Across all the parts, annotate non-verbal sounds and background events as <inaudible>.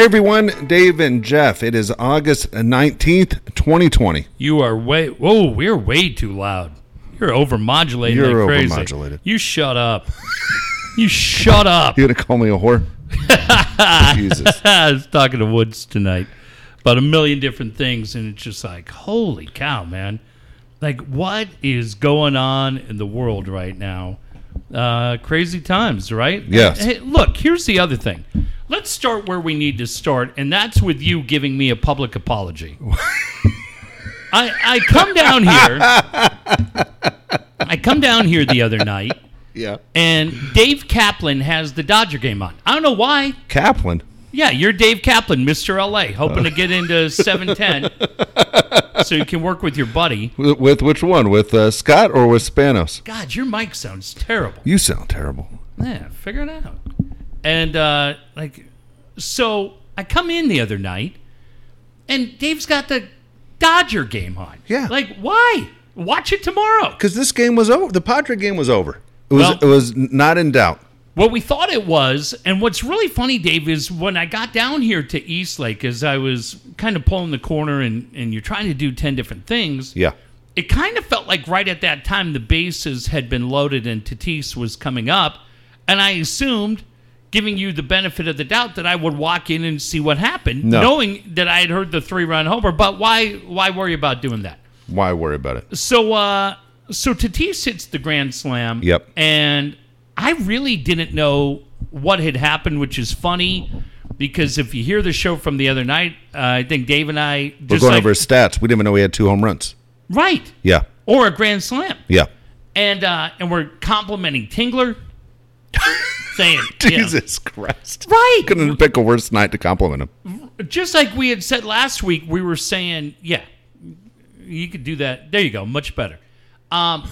Hey everyone, Dave and Jeff. It is August 19th, 2020. You are way. Whoa, we're way too loud. You're overmodulating You're like crazy. overmodulated. You shut up. you shut up. You gonna call me a whore? <laughs> Jesus. I was talking to Woods tonight about a million different things, and it's just like, holy cow, man! Like, what is going on in the world right now? Uh, crazy times, right? Yes. Hey, look, here's the other thing. Let's start where we need to start, and that's with you giving me a public apology. <laughs> I I come down here. I come down here the other night, Yeah. and Dave Kaplan has the Dodger game on. I don't know why. Kaplan. Yeah, you're Dave Kaplan, Mr. LA, hoping to get into <laughs> 710 so you can work with your buddy. With, with which one? With uh, Scott or with Spanos? God, your mic sounds terrible. You sound terrible. Yeah, figure it out. And, uh, like, so I come in the other night and Dave's got the Dodger game on. Yeah. Like, why? Watch it tomorrow. Because this game was over. The Padre game was over. It was. Well- it was not in doubt. What we thought it was, and what's really funny, Dave, is when I got down here to Eastlake, as I was kind of pulling the corner and, and you're trying to do 10 different things, Yeah. it kind of felt like right at that time the bases had been loaded and Tatis was coming up. And I assumed, giving you the benefit of the doubt, that I would walk in and see what happened, No. knowing that I had heard the three run homer. But why why worry about doing that? Why worry about it? So uh so Tatis hits the grand slam. Yep. And I really didn't know what had happened, which is funny because if you hear the show from the other night, uh, I think Dave and I We're going like, over his stats. We didn't even know he had two home runs. right Yeah. or a grand slam, Yeah. and uh, and we're complimenting Tingler, <laughs> saying <laughs> Jesus Christ. right, Couldn't pick a worse night to compliment him. just like we had said last week, we were saying, yeah, you could do that. There you go, much better. Um,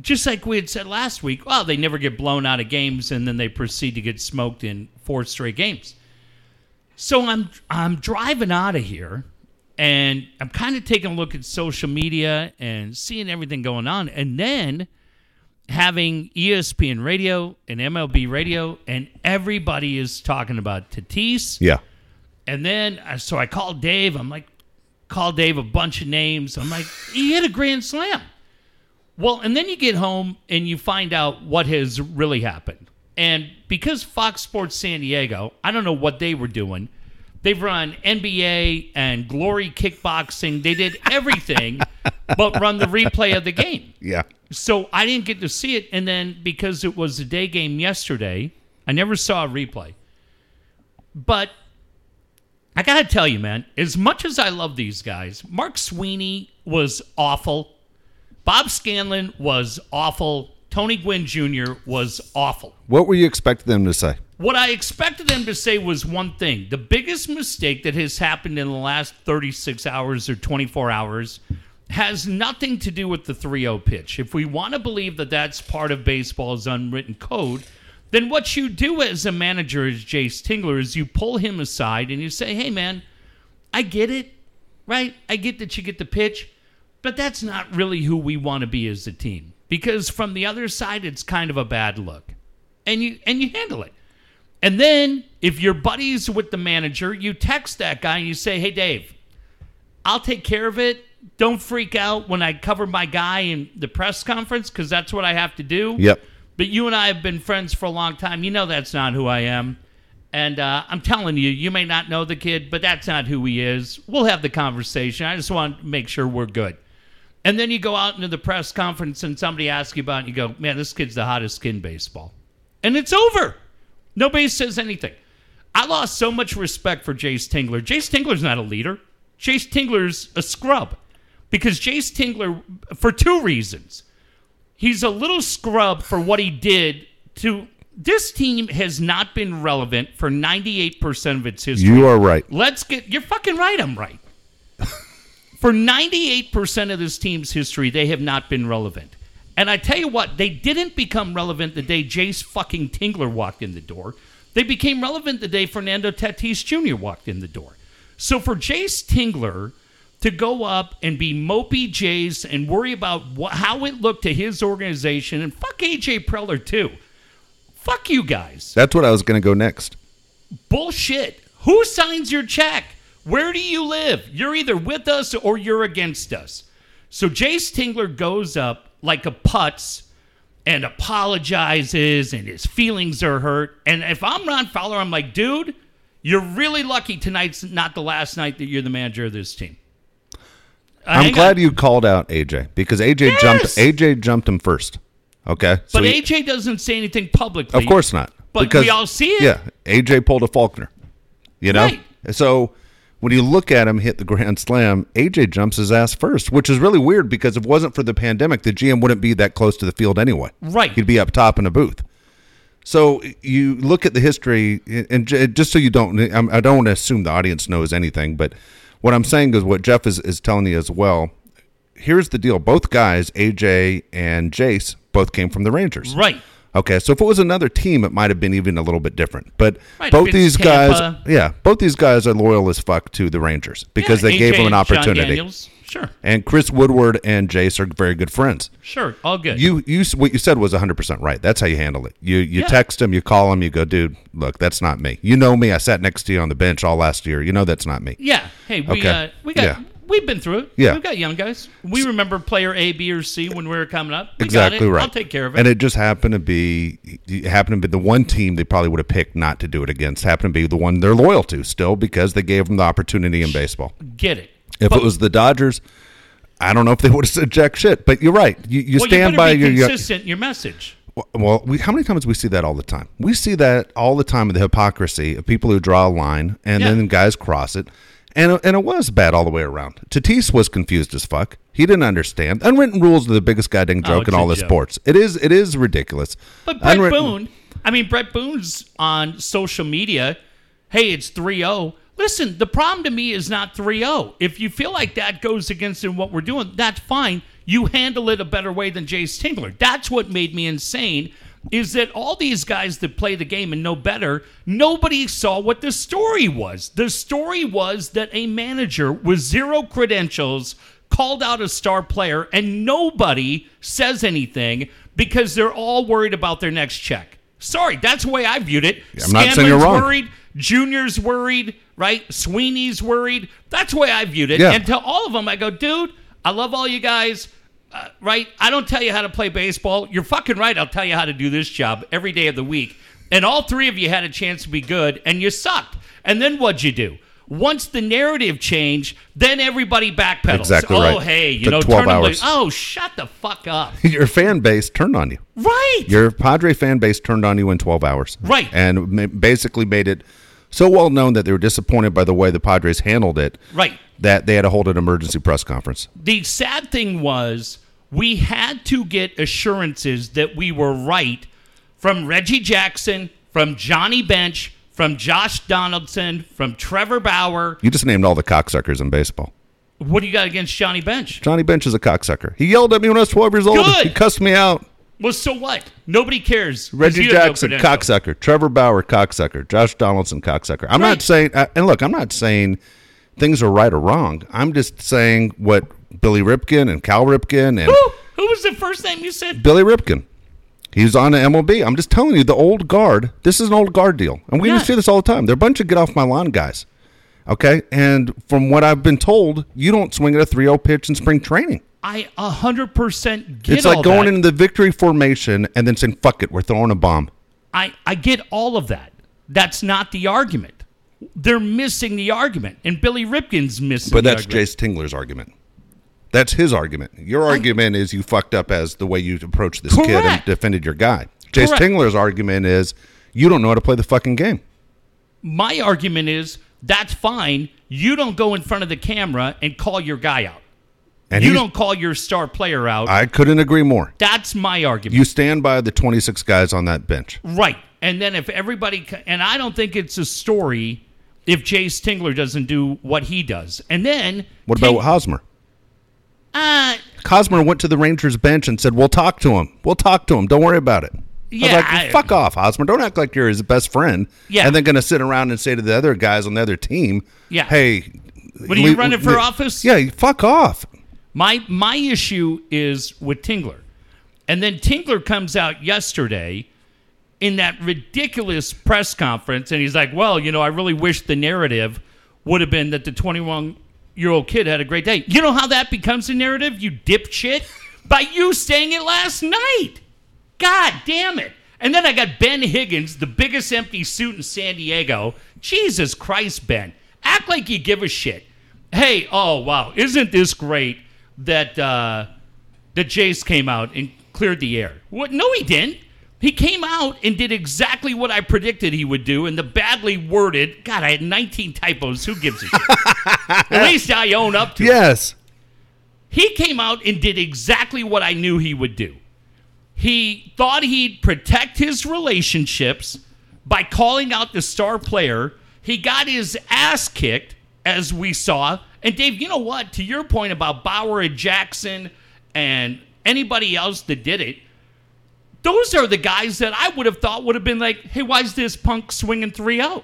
just like we had said last week, well, they never get blown out of games, and then they proceed to get smoked in four straight games. So I'm I'm driving out of here, and I'm kind of taking a look at social media and seeing everything going on, and then having ESPN Radio and MLB Radio, and everybody is talking about Tatis. Yeah. And then, uh, so I called Dave. I'm like, call Dave a bunch of names. I'm like, he hit a grand slam. Well, and then you get home and you find out what has really happened. And because Fox Sports San Diego, I don't know what they were doing. They've run NBA and Glory Kickboxing. They did everything <laughs> but run the replay of the game. Yeah. So I didn't get to see it. And then because it was a day game yesterday, I never saw a replay. But I got to tell you, man, as much as I love these guys, Mark Sweeney was awful. Bob Scanlon was awful. Tony Gwynn Jr. was awful. What were you expecting them to say? What I expected them to say was one thing. The biggest mistake that has happened in the last 36 hours or 24 hours has nothing to do with the 3 0 pitch. If we want to believe that that's part of baseball's unwritten code, then what you do as a manager, as Jayce Tingler, is you pull him aside and you say, hey, man, I get it, right? I get that you get the pitch, but that's not really who we want to be as a team. Because from the other side, it's kind of a bad look. And you and you handle it. And then if you're buddies with the manager, you text that guy and you say, Hey Dave, I'll take care of it. Don't freak out when I cover my guy in the press conference, because that's what I have to do. Yep. But you and I have been friends for a long time. You know that's not who I am. And uh, I'm telling you, you may not know the kid, but that's not who he is. We'll have the conversation. I just want to make sure we're good. And then you go out into the press conference and somebody asks you about it, and you go, man, this kid's the hottest kid in baseball. And it's over. Nobody says anything. I lost so much respect for Jayce Tingler. Jayce Tingler's not a leader. Jayce Tingler's a scrub. Because Jayce Tingler, for two reasons. He's a little scrub for what he did to. This team has not been relevant for 98% of its history. You are right. Let's get. You're fucking right. I'm right. <laughs> For 98% of this team's history, they have not been relevant. And I tell you what, they didn't become relevant the day Jayce fucking Tingler walked in the door. They became relevant the day Fernando Tatis Jr. walked in the door. So for Jayce Tingler to go up and be mopey Jays and worry about wh- how it looked to his organization, and fuck AJ Preller too. Fuck you guys That's what I was going to go next. bullshit. Who signs your check? Where do you live? You're either with us or you're against us. So Jayce Tingler goes up like a putz and apologizes, and his feelings are hurt. And if I'm Ron Fowler, I'm like, dude, you're really lucky tonight's not the last night that you're the manager of this team. Uh, I'm glad on. you called out AJ because AJ Yes! jumped AJ jumped him first. Okay, But he- AJ doesn't say anything publicly. Of course not. But we all see it. Yeah, AJ pulled a Faulkner. You know, Right. so when you look at him hit the grand slam, AJ jumps his ass first, which is really weird because if it wasn't for the pandemic, the GM wouldn't be that close to the field anyway. Right. he'd be up top in a booth. So you look at the history, and just so you don't, I don't want to assume the audience knows anything, but what I'm saying is what Jeff is, is telling you as well. Here's the deal: both guys, AJ and Jayce, both came from the Rangers. Right. Okay, so if it was another team, it might have been even a little bit different. But Right, both these guys, yeah, both these guys are loyal as fuck to the Rangers because Yeah, they gave them an opportunity. Sure. And Chris Woodward and Jayce are very good friends. Sure. All good. You, you, what you said was 100 percent right. That's how you handle it. You, you Yeah. text them, you call them, you go, dude, look, that's not me. You know me. I sat next to you on the bench all last year. You know that's not me. Yeah. Hey, we Okay. uh, we got Yeah. We've been through it. Yeah. We've got young guys. We remember player A, B, or C when we were coming up. We exactly got it. right. I'll take care of it. And it just happened to be happened to be the one team they probably would have picked not to do it against. Happened to be the one they're loyal to still because they gave them the opportunity in baseball. Get it. If it was the Dodgers, I don't know if they would have said jack shit. But you're right. You, you well, stand you by your. your consistent in your message. well, we, how many times we see that all the time? We see that all the time with the hypocrisy of people who draw a line and Yeah. then guys cross it. And, and it was bad all the way around. Tatis was confused as fuck. He didn't understand. Unwritten rules are the biggest goddamn Oh, joke it's in all the joke. sports. It is it is ridiculous. But Brett Unwritten- Boone, I mean, Bret Boone's on social media. Hey, it's 3 0. Listen, the problem to me is not 3 0. If you feel like that goes against in what we're doing, that's fine. You handle it a better way than Jayce Tingler. That's what made me insane. Is that all these guys that play the game and know better, nobody saw what the story was. The story was that a manager with zero credentials called out a star player and nobody says anything because they're all worried about their next check. Sorry, that's the way I viewed it. I'm not saying you're wrong. worried, Junior's worried, right? Sweeney's worried. That's the way I viewed it. Yeah. And to all of them, I go, dude, I love all you guys. Uh, right? I don't tell you how to play baseball. You're fucking right. I'll tell you how to do this job every day of the week. And all three of you had a chance to be good, and you sucked. And then what'd you do? Once the narrative changed, then everybody backpedals. Exactly oh, right. hey, you Took know, 12 turn hours. Oh, shut the fuck up. <laughs> Your fan base turned on you. right. Your Padre fan base turned on you in 12 hours. Right. And basically made it so well known that they were disappointed by the way the Padres handled it right. that they had to hold an emergency press conference. the sad thing was we had to get assurances that we were right from Reggie Jackson, from Johnny Bench, from Josh Donaldson, from Trevor Bauer. You just named all the cocksuckers in baseball. What do you got against Johnny Bench? Johnny Bench is a cocksucker. He yelled at me when I was 12 years old. Good. He cussed me out. Well, so what? Nobody cares. Reggie no Jackson, credentials. cocksucker. Trevor Bauer, cocksucker. Josh Donaldson, cocksucker. I'm Right. not saying, uh, and look, I'm not saying things are right or wrong. I'm just saying what Billy Ripken and Cal Ripken and Who? Who was the first name you said? Billy Ripken. He's on the MLB. I'm just telling you, the old guard. This is an old guard deal, and we Yeah. see this all the time. They're a bunch of get off my lawn guys. Okay, and from what I've been told, you don't swing at a 3-0 pitch in spring training. I a hundred percent get it's like going that. into the victory formation and then saying, "Fuck it, we're throwing a bomb." I, I get all of that. That's not the argument. They're missing the argument, and Billy Ripken's missing. But that's argument. Jayce Tingler's argument. That's his argument. Your argument is you fucked up as the way you approached this kid and defended your guy. Jayce Correct. Tingler's argument is you don't know how to play the fucking game. My argument is that's fine. You don't go in front of the camera and call your guy out. And you don't call your star player out. I couldn't agree more. that's my argument. You stand by the 26 guys on that bench. right. And then if everybody, and I don't think it's a story if Jayce Tingler doesn't do what he does. And then. What Ting- about Hosmer? Uh, Hosmer went to the Rangers bench and said, "We'll talk to him. We'll talk to him. Don't worry about it." Yeah, like, I- fuck off, Hosmer. Don't act like you're his best friend. Yeah. And then going to sit around and say to the other guys on the other team, Yeah. hey, What are you le- running for le- office? Yeah, fuck off. My my issue is with Tingler. And then Tingler comes out yesterday in that ridiculous press conference, and he's like, "Well, you know, I really wish the narrative would have been that the 21 year old kid had a great day." You know how that becomes a narrative, you dipshit, <laughs> by you saying it last night. God damn it! And then I got Ben Higgins, the biggest empty suit in San Diego. Jesus Christ, Ben, act like you give a shit. Hey, oh wow, isn't this great that uh, that Jayce came out and cleared the air? What? No, he didn't. He came out and did exactly what I predicted he would do, and the badly worded. God, I had 19 typos. Who gives a shit? <laughs> At least I own up to it. Yes. He came out and did exactly what I knew he would do. He thought he'd protect his relationships by calling out the star player. He got his ass kicked, as we saw. And Dave, you know what? To your point about Bauer and Jackson and anybody else that did it, those are the guys that I would have thought would have been like, hey, why is this punk swinging 3 0?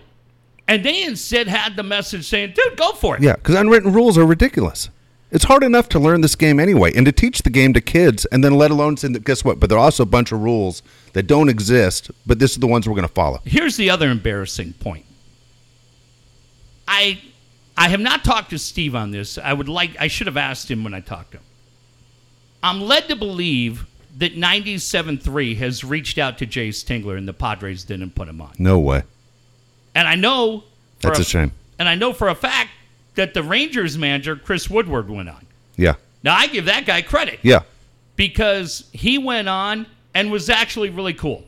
And they instead had the message saying, dude, go for it. Yeah, because unwritten rules are ridiculous. It's hard enough to learn this game anyway, and to teach the game to kids, and then let alone say, guess what? But there are also a bunch of rules that don't exist, but this is the ones we're going to follow. Here's the other embarrassing point. I I have not talked to Steve on this. I would like I should have asked him when I talked to him. I'm led to believe that 97.3 has reached out to Jayce Tingler and the Padres didn't put him on. No way. And I know That's a shame. And I know for a fact that the Rangers manager Chris Woodward went on. Yeah. Now I give that guy credit Yeah. because he went on and was actually really cool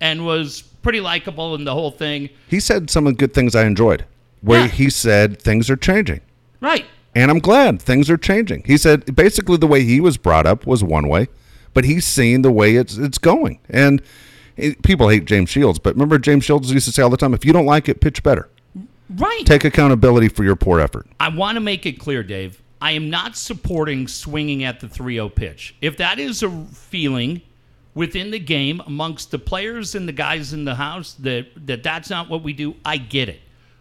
and was pretty likable in the whole thing. He said some of the good things I enjoyed, where Yeah. he said things are changing. Right. And I'm glad things are changing. He said basically the way he was brought up was one way, but he's seen the way it's it's going. And it, people hate James Shields, but remember James Shields used to say all the time, if you don't like it, pitch better. Right. Take accountability for your poor effort. I want to make it clear, Dave. I am not supporting swinging at the 3 0 pitch. If that is a feeling within the game amongst the players and the guys in the house that, that that's not what we do, I get it.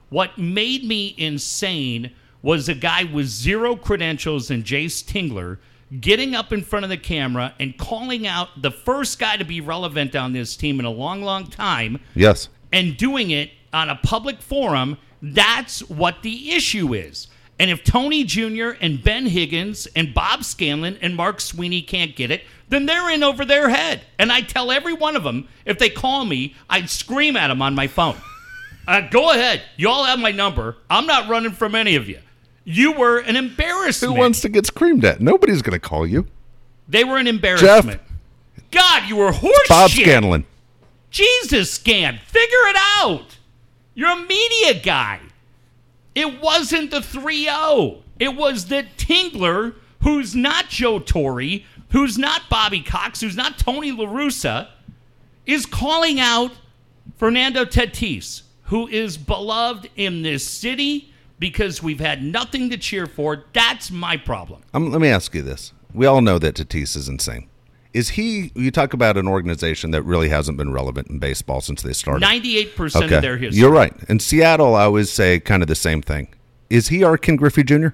What made me insane was a guy with zero credentials and Jayce Tingler getting up in front of the camera and calling out the first guy to be relevant on this team in a long, long time Yes. and doing it on a public forum, that's what the issue is. And if Tony Jr. and Ben Higgins and Bob Scanlon and Mark Sweeney can't get it, then they're in over their head. And I tell every one of them, if they call me, I'd scream at them on my phone. Uh, go ahead. You all have my number. I'm not running from any of you. You were an embarrassment. Who wants to get screamed at? Nobody's going to call you. they were an embarrassment. Jeff. God, you were horse Bob shit. Scanlon. Jesus, Scan, figure it out. You're a media guy. It wasn't the 3 0. It was that Tingler, who's not Joe Torre, who's not Bobby Cox, who's not Tony LaRussa, is calling out Fernando Tatis, who is beloved in this city because we've had nothing to cheer for. That's my problem. Um, let me ask you this. We all know that Tatis is insane. Is he, you talk about an organization that really hasn't been relevant in baseball since they started. 98% of their history. You're right. In Seattle, I always say kind of the same thing. Is he our Ken Griffey Jr.?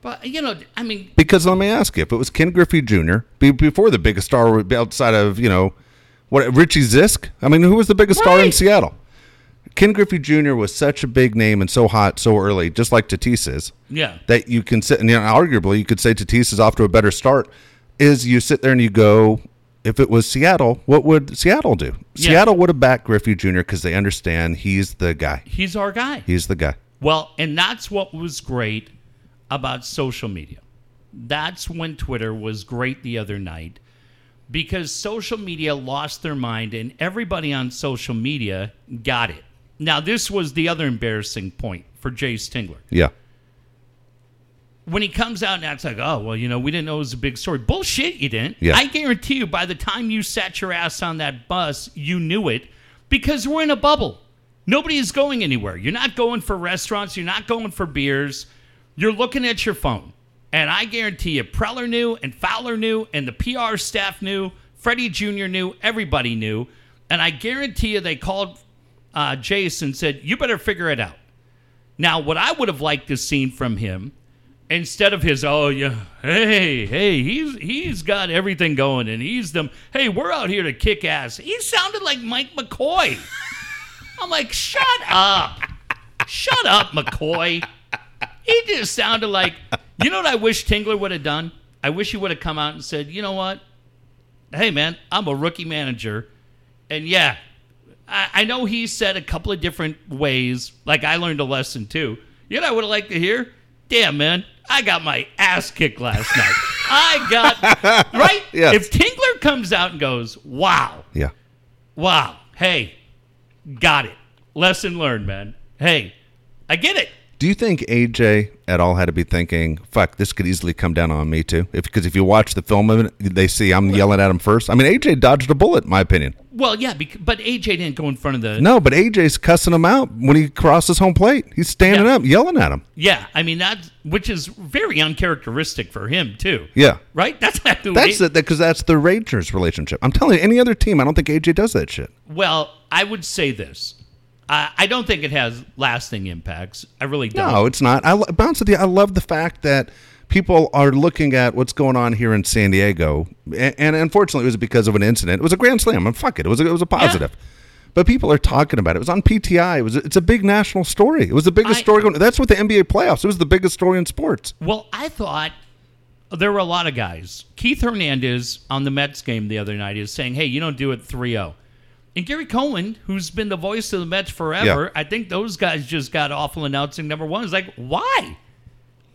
But, you know, I mean, Because let me ask you, if it was Ken Griffey Jr. before the biggest star outside of you know what Richie Zisk, I mean, who was the biggest star in Seattle? Ken Griffey Jr. was such a big name and so hot so early, just like Tatis is, yeah. that you can sit and you know, arguably you could say Tatis is off to a better start. Is you sit there and you go, if it was Seattle, what would Seattle do? Yeah. Seattle would have backed Griffey Jr. because they understand he's the guy. He's our guy. He's the guy. Well, and that's what was great about social media. That's when Twitter was great the other night because social media lost their mind and everybody on social media got it. Now, this was the other embarrassing point for Jay Tingler. Yeah. When he comes out and acts like, oh, well, you know, we didn't know it was a big story. Bullshit, you didn't. Yeah. I guarantee you, by the time you sat your ass on that bus, you knew it because we're in a bubble. Nobody is going anywhere. You're not going for restaurants. You're not going for beers. You're looking at your phone. And I guarantee you, Preller knew, and Fowler knew, and the PR staff knew, Freddie Jr. knew, everybody knew. And I guarantee you, they called uh, and said, You better figure it out. Now, what I would have liked to seen from him instead of his oh yeah hey hey he's he's got everything going and he's them hey we're out here to kick ass he sounded like mike mccoy. <laughs> I'm like shut up. Shut up mccoy. He just sounded like you know what i wish tingler would have done? I wish he would have come out and said you know what? Hey man i'm a rookie manager and yeah I, I know he said a couple of different ways like i learned a lesson too you know what i would have liked to hear damn man I got my ass kicked last night. <laughs> I got right. Yes. If Tingler comes out and goes, "Wow, Yeah. wow, hey, got it, lesson learned, man. Hey, I get it." Do you think AJ at all had to be thinking, "Fuck, this could easily come down on me too"? Because if you watch the film of it, they see I'm yelling at him first. I mean, AJ dodged a bullet, in my opinion. Well, yeah, but AJ didn't go in front of the. No, but AJ's cussing him out when he crosses home plate. He's standing Yeah. up, yelling at him. Yeah, I mean that, which is very uncharacteristic for him too. Yeah. Right. <laughs> That's not who. That's it, because that's the Rangers' relationship. I'm telling you, any other team, I don't think AJ does that shit. Well, I would say this. I I don't think it has lasting impacts. I really don't. No, it's not. I lo- bounce with you. I love the fact that people are looking at what's going on here in San Diego, and, and unfortunately, it was because of an incident. It was a grand slam. And fuck it, it was a, it was a positive. But people are talking about it. It was on PTI. It was it's a big national story. It was the biggest I- story going. That's what the NBA playoffs. It was the biggest story in sports. Well, I thought there were a lot of guys. Keith Hernandez on the Mets game the other night is saying, hey, you don't do it 3 0. And Gary Cohen, who's been the voice of the Mets forever, Yeah. I think those guys just got awful announcing number one. It's like, why?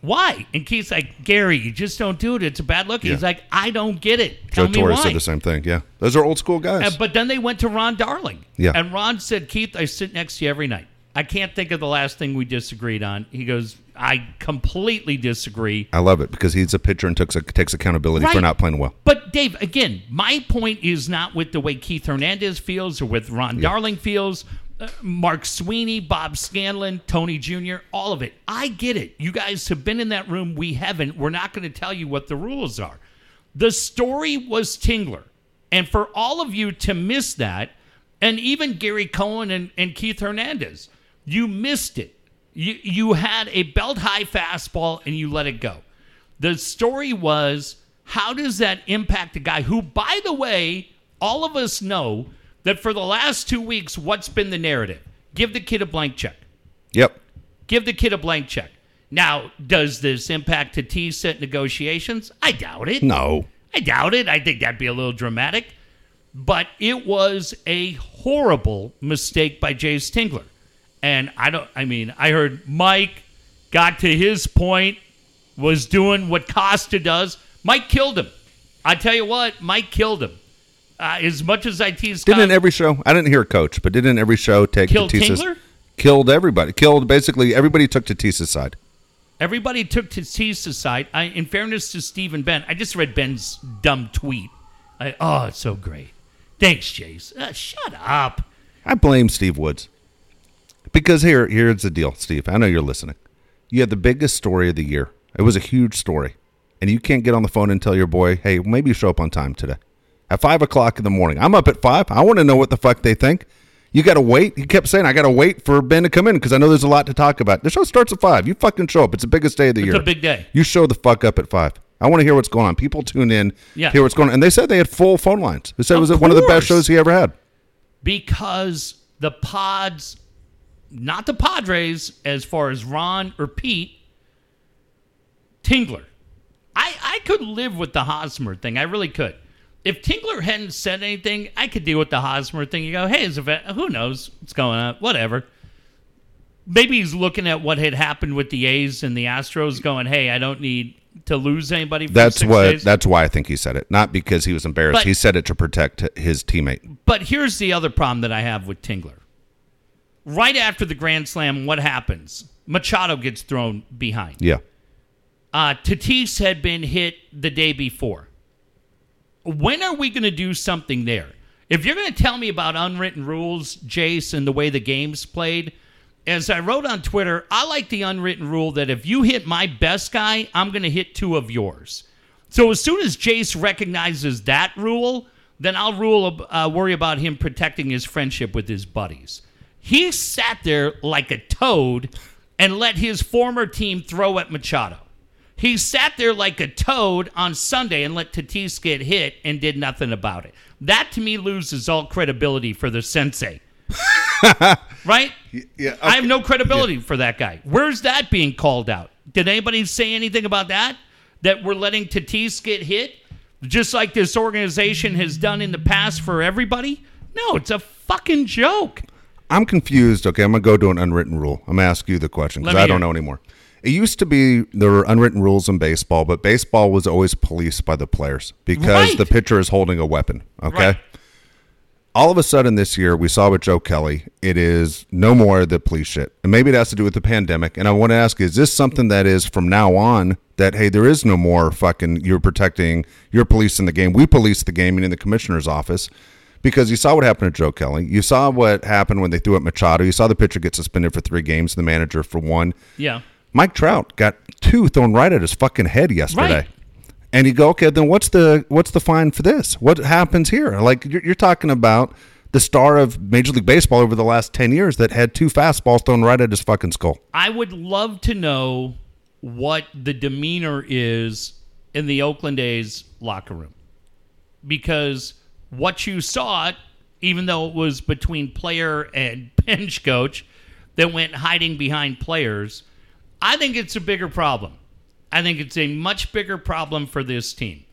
Why? And Keith's like, Gary, you just don't do it. It's a bad look. Yeah. He's like, I don't get it. Tell Joe me Torre why. said the same thing. Yeah, those are old school guys. Uh, but then they went to Ron Darling. Yeah. And Ron said, Keith, I sit next to you every night. I can't think of the last thing we disagreed on. He goes, I completely disagree. I love it because he's a pitcher and takes takes accountability for not playing well. But Dave, again, my point is not with the way Keith Hernandez feels or with Ron Darling feels. Uh, Mark Sweeney, Bob Scanlon, Tony Jr., all of it. I get it. You guys have been in that room. We haven't. We're not going to tell you what the rules are. The story was Tingler. And for all of you to miss that, and even Gary Cohen and, and Keith Hernandez, you missed it. You, you had a belt high fastball and you let it go. The story was how does that impact a guy who, by the way, all of us know that for the last two weeks, what's been the narrative? Give the kid a blank check. Yep. Give the kid a blank check. Now, does this impact Tatis at negotiations? I doubt it. No. I doubt it. I think that'd be a little dramatic. But it was a horrible mistake by Jay Tingler. And I don't I mean, I heard Mike got to his point, was doing what Costa does. Mike killed him. I tell you what, Mike killed him. Uh, as much as I tease Didn't in every show? I didn't hear coach, but didn't every show take Killed Tatis's- Tingler? Killed everybody. Killed basically everybody took Tatis's side. Everybody took Tatis's side. I, in fairness to Stephen Ben, I just read Ben's dumb tweet. I, oh, it's so great. Thanks, Jayce. Uh, shut up. I blame Steve Woods. Because here, here's the deal, Steve. I know you're listening. You had the biggest story of the year. It was a huge story. And you can't get on the phone and tell your boy, hey, maybe you show up on time today. At five o'clock in the morning. I'm up at five. I want to know what the fuck they think. You got to wait. He kept saying, I got to wait for Ben to come in because I know there's a lot to talk about. The show starts at five. You fucking show up. It's the biggest day of the It's year. a big day. You show the fuck up at five. I want to hear what's going on. People tune in, Yeah. hear what's going on. And they said they had full phone lines. They said it Of was one of the best shows he ever had. because the pods, not the Padres, as far as Ron or Pete, Tingler. I, I could live with the Hosmer thing. I really could. If Tingler hadn't said anything, I could deal with the Hosmer thing. You go, hey, is a who knows what's going on? Whatever. Maybe he's looking at what had happened with the A's and the Astros, going, hey, I don't need to lose anybody. For That's what. days. That's why I think he said it. Not because he was embarrassed. But- he said it to protect his teammate. But here's the other problem that I have with Tingler. Right after the Grand Slam, what happens? Machado gets thrown behind. Yeah. Uh, Tatis had been hit the day before. When are we going to do something there? If you're going to tell me about unwritten rules, Jayce, and the way the game's played, as I wrote on Twitter, I like the unwritten rule that if you hit my best guy, I'm going to hit two of yours. So as soon as Jayce recognizes that rule, then I'll rule uh, worry about him protecting his friendship with his buddies. He sat there like a toad and let his former team throw at Machado. He sat there like a toad on Sunday and let Tatis get hit and did nothing about it. That to me loses all credibility for the sensei. <laughs> right? yeah, I have no credibility for that guy. Where's that being called out? Did anybody say anything about that? That we're letting Tatis get hit? Just like this organization has done in the past for everybody? No, it's a fucking joke. I'm confused. Okay, I'm gonna go to an unwritten rule. I'm gonna ask you the question because I don't know anymore. It used to be there were unwritten rules in baseball, but baseball was always policed by the players because Right. the pitcher is holding a weapon. Okay. Right. All of a sudden this year, we saw with Joe Kelly, it is no more the police shit. And maybe it has to do with the pandemic. And I want to ask, is this something that is from now on that, hey, there is no more fucking, you're protecting, you're policing the game. We police the game in the commissioner's office because you saw what happened to Joe Kelly. You saw what happened when they threw at Machado. You saw the pitcher get suspended for three games, and the manager for one. Yeah. Mike Trout got two thrown right at his fucking head yesterday. Right. And you go, okay, then what's the what's the fine for this? What happens here? Like you're, you're talking about the star of Major League Baseball over the last ten years that had two fastballs thrown right at his fucking skull. I would love to know what the demeanor is in the Oakland A's locker room. Because what you saw, even though it was between player and <laughs> bench coach that went hiding behind players, I think it's a bigger problem. I think it's a much bigger problem for this team.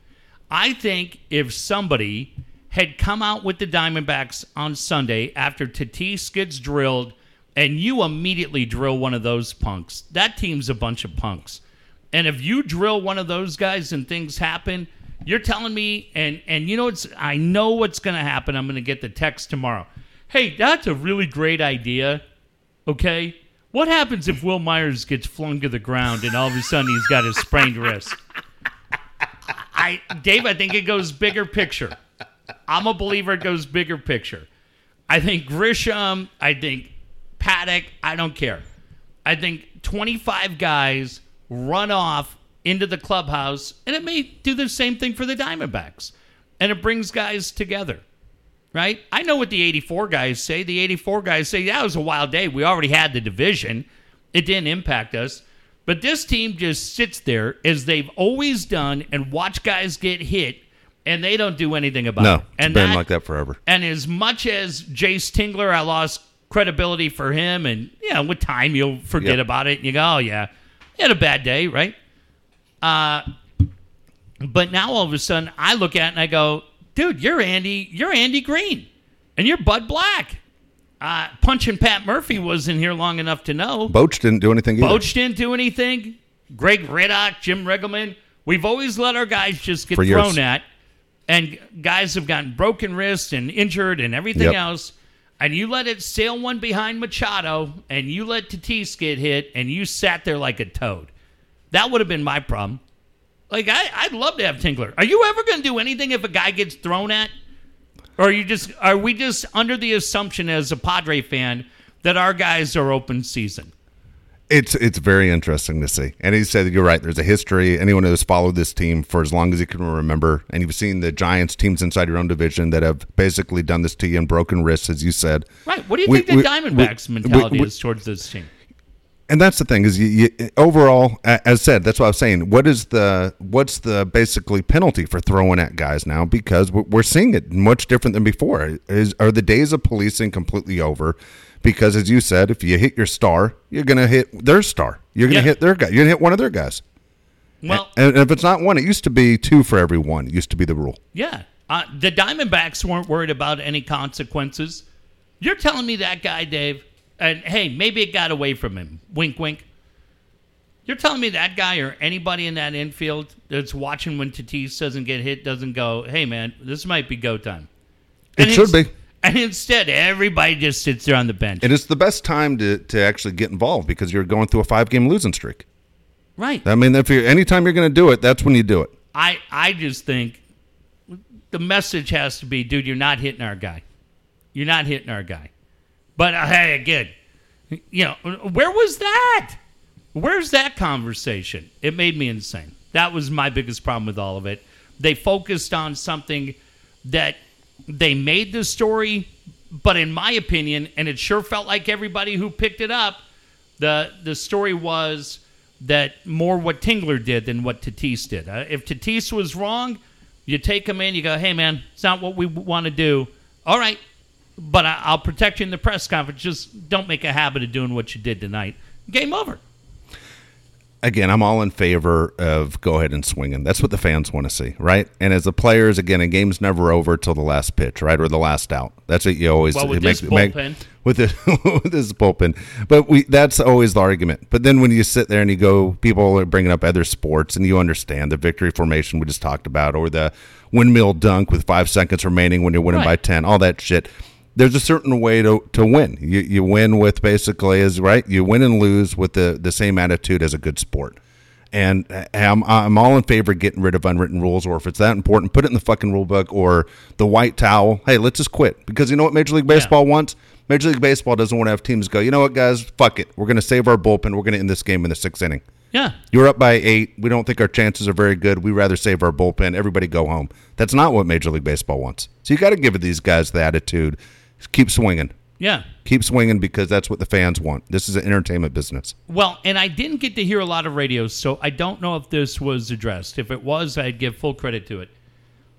I think if somebody had come out with the Diamondbacks on Sunday after Tatis gets drilled and you immediately drill one of those punks, that team's a bunch of punks. And if you drill one of those guys and things happen, you're telling me and and you know it's I know what's going to happen. I'm going to get the text tomorrow. Hey, that's a really great idea. Okay? What happens if Wil Myers gets flung to the ground and all of a sudden he's got a sprained wrist? I Dave, I think it goes bigger picture. I'm a believer it goes bigger picture. I think Grisham, I think Paddack, I don't care. I think 25 guys run off into the clubhouse, and it may do the same thing for the Diamondbacks. And it brings guys together, right? I know what the 84 guys say. The 84 guys say, that was a wild day. We already had the division, it didn't impact us. But this team just sits there as they've always done and watch guys get hit, and they don't do anything about No, it. it's And been that- like that forever. and as much as Jayce Tingler, I lost credibility for him, and you know, with time you'll forget Yep. about it, and you go, "Oh yeah, he had a bad day, right?" Uh, but now all of a sudden, I look at it and I go, "Dude, you're Andy, you're Andy Green, and you're Bud Black." Uh, punching Pat Murphy wasn't here long enough to know. Boach didn't do anything either. Boach didn't do anything. Greg Riddoch, Jim Riggleman. We've always let our guys just get For years. thrown at, and guys have gotten broken wrists and injured and everything Yep. else. And you let it sail one behind Machado, and you let Tatis get hit, and you sat there like a toad. That would have been my problem. Like I, I'd love to have Tinkler. Are you ever going to do anything if a guy gets thrown at? Or are you just are we just under the assumption as a Padre fan that our guys are open season? It's it's very interesting to see. And he said you're right. There's a history. Anyone who's followed this team for as long as you can remember, and you've seen the Giants teams inside your own division that have basically done this to you and broken wrists, as you said. Right. What do you We- think the we- Diamondbacks we- mentality is towards this team? And that's the thing is, you, you, overall, as said, that's what I was saying. What is the what's the basically penalty for throwing at guys now? Because we're seeing it much different than before. Is are the days of policing completely over? Because as you said, if you hit your star, you're gonna hit their star. You're gonna Yeah. hit their guy. You're gonna hit one of their guys. Well, And if it's not one, it used to be two for every one. It used to be the rule. yeah. Uh, the Diamondbacks weren't worried about any consequences. You're telling me that guy, Dave, and hey, maybe it got away from him. Wink, wink. You're telling me that guy or anybody in that infield that's watching when Tatis doesn't get hit doesn't go, hey, man, this might be go time. It should be. And instead, everybody just sits there on the bench. And it's the best time to, to actually get involved because you're going through a five game losing streak. right. I mean, if you're anytime you're going to do it, that's when you do it. I I just think the message has to be, dude, you're not hitting our guy. You're not hitting our guy. But uh, hey, again, you know, where was that? Where's that conversation? It made me insane. That was my biggest problem with all of it. They focused on something that they made the story, but in my opinion, and it sure felt like everybody who picked it up, the the story was that more what Tingler did than what Tatis did. Uh, if Tatis was wrong, you take him in, you go, hey, man, it's not what we want to do. All right, but I, I'll protect you in the press conference. Just don't make a habit of doing what you did tonight. Game over. again, I'm all in favor of go ahead and swinging. That's what the fans want to see, right? And as the players, again, a game's never over till the last pitch, right, or the last out. That's what you always Well, with it this bullpen. with this <laughs> with this bullpen. But we that's always the argument. But then when you sit there and you go, people are bringing up other sports, and you understand the victory formation we just talked about, or the windmill dunk with five seconds remaining when you're winning Right. by ten, all that shit. There's a certain way to, to win. You you win with basically is right. You win and lose with the, the same attitude as a good sport. And uh, I'm, I'm all in favor of getting rid of unwritten rules, or if it's that important, put it in the fucking rule book or the white towel. Hey, let's just quit because you know what Major League Baseball wants. Major League Baseball doesn't want to have teams go. You know what, guys? Fuck it. We're going to save our bullpen. We're going to end this game in the sixth inning. Yeah. You're up by eight. We don't think our chances are very good. We'd rather save our bullpen. Everybody go home. That's not what Major League Baseball wants. So you got to give these guys the attitude. Keep swinging. Yeah. Keep swinging because that's what the fans want. This is an entertainment business. Well, and I didn't get to hear a lot of radios, so I don't know if this was addressed. If it was, I'd give full credit to it.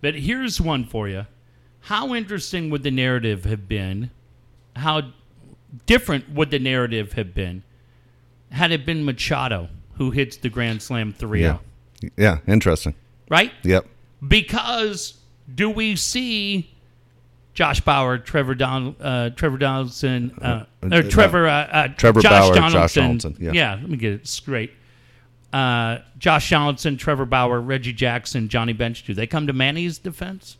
But here's one for you. How interesting would the narrative have been? How different would the narrative have been had it been Machado who hits the Grand Slam 3 Yeah. Yeah. Interesting. Right? Yep. Because do we see Josh Bauer, Trevor Don, uh, Trevor Donaldson, uh, or uh, Trevor, uh, uh, Trevor Josh Bauer, Josh Donaldson, Donaldson, yeah. let me get it straight. Uh, Josh Donaldson, Trevor Bauer, Reggie Jackson, Johnny Bench. Do they come to Manny's defense?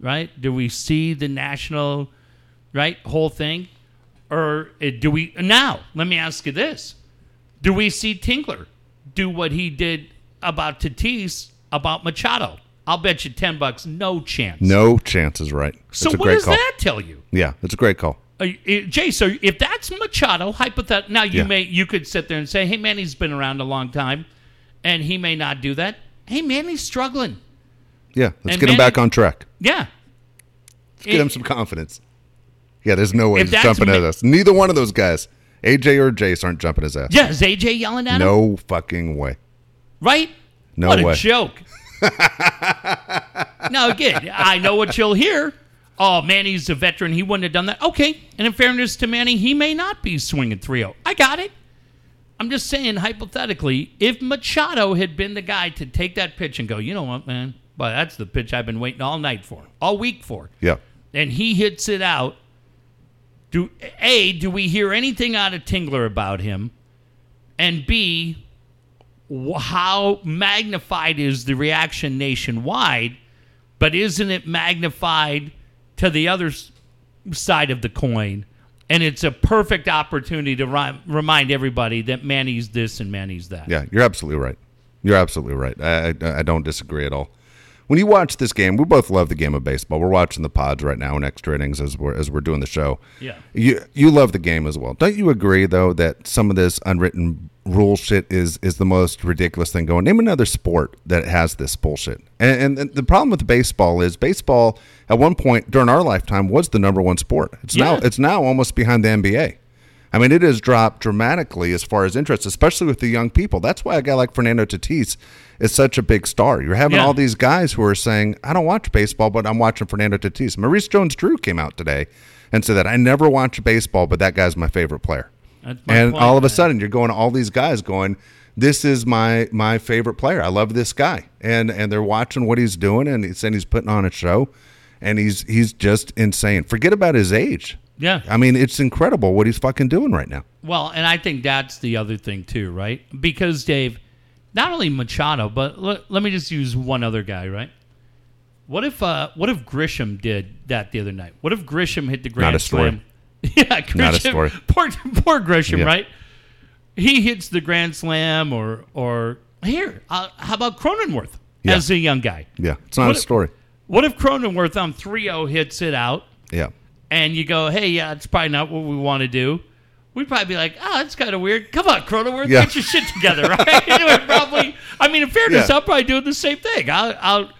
Right? Do we see the national, right, whole thing, or uh, do we now? Let me ask you this: Do we see Tinkler do what he did about Tatis about Machado? I'll bet you ten bucks, no chance. No chances, right. So That's a what great does call. that tell you? Yeah, it's a great call. Uh, Jay, so if that's Machado, hypothetical. Now you Yeah. may you could sit there and say, "Hey, man, he's been around a long time, and he may not do that." Hey, man, he's struggling. Yeah, let's And get him back on track. Yeah, Get him some confidence. Yeah, there's no way he's jumping Ma- at us. Neither one of those guys, AJ or Jayce, aren't jumping his ass. Yeah, is AJ yelling at him? No fucking way. Right? No what way. a joke. <laughs> now again, I know what you'll hear. Oh, Manny's a veteran. He wouldn't have done that. Okay. And in fairness to Manny, he may not be swinging 3-0. I got it. I'm just saying, hypothetically, if Machado had been the guy to take that pitch and go, you know what, man? Well, that's the pitch I've been waiting all night for, all week for. Yeah. And he hits it out. Do A, do we hear anything out of Tingler about him? And B, how magnified is the reaction nationwide? But isn't it magnified to the other side of the coin? And it's a perfect opportunity to ri- remind everybody that Manny's this and Manny's that. Yeah, you're absolutely right. You're absolutely right. I, I, I don't disagree at all. When you watch this game, we both love the game of baseball. We're watching the pods right now in extra innings as we're as we're doing the show. Yeah. You you love the game as well. Don't you agree though that some of this unwritten rule shit is is the most ridiculous thing going? Name another sport that has this bullshit. And, and the problem with baseball is baseball at one point during our lifetime was the number one sport. It's now it's now almost behind the NBA. I mean, it has dropped dramatically as far as interest, especially with the young people. That's why a guy like Fernando Tatis is such a big star. You're having Yeah. all these guys who are saying, I don't watch baseball, but I'm watching Fernando Tatis. Maurice Jones Drew came out today and said that I never watch baseball, but that guy's my favorite player. My And point, all of a sudden, you're going to all these guys going, this is my my favorite player. I love this guy, and and they're watching what he's doing, and he's saying he's putting on a show, and he's he's just insane. Forget about his age. Yeah. I mean, it's incredible what he's fucking doing right now. Well, and I think that's the other thing too, right? Because Dave, not only Machado, but let, let me just use one other guy, right? What if uh, what if Grisham did that the other night? What if Grisham hit the grand Not a story. slam? <laughs> yeah, Grisham, Not a story. Poor poor Grisham, Yeah. right? He hits the grand slam, or or here, uh, how about Cronenworth Yeah. as a young guy? Yeah, it's not What a if- story. What if Cronenworth on 3-0 hits it out? Yeah, and you go, hey, yeah, it's probably not what we want to do, we'd probably be like, oh, that's kind of weird. Come on, Cronenworth, Yeah. get your shit together, <laughs> right? probably, I mean, in fairness, Yeah. I'll probably do the same thing. I'll, I'll,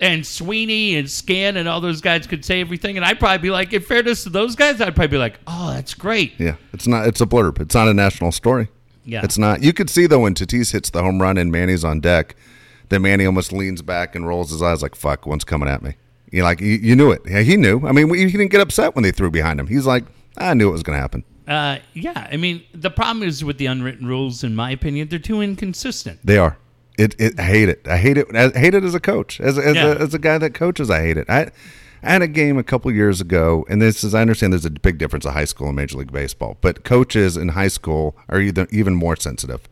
and Sweeney and Scan and all those guys could say everything, and I'd probably be like, in fairness to those guys, I'd probably be like, oh, that's great. yeah. It's not. It's a blurb. It's not a national story. Yeah. It's not. You could see though when Tatis hits the home run and Manny's on deck, that Manny almost leans back and rolls his eyes like, "Fuck, one's coming at me." You like you, you knew it. Yeah, he knew. I mean, he didn't get upset when they threw behind him. He's like, "I knew it was going to happen." Uh, yeah, I mean, the problem is with the unwritten rules, in my opinion, they're too inconsistent. They are. It, it I hate it. I hate it. I hate it as a coach, as as, Yeah. a, as a guy that coaches. I hate it. I, I had a game a couple years ago, and this is I understand there's a big difference of high school and Major League Baseball, but coaches in high school are either even more sensitive.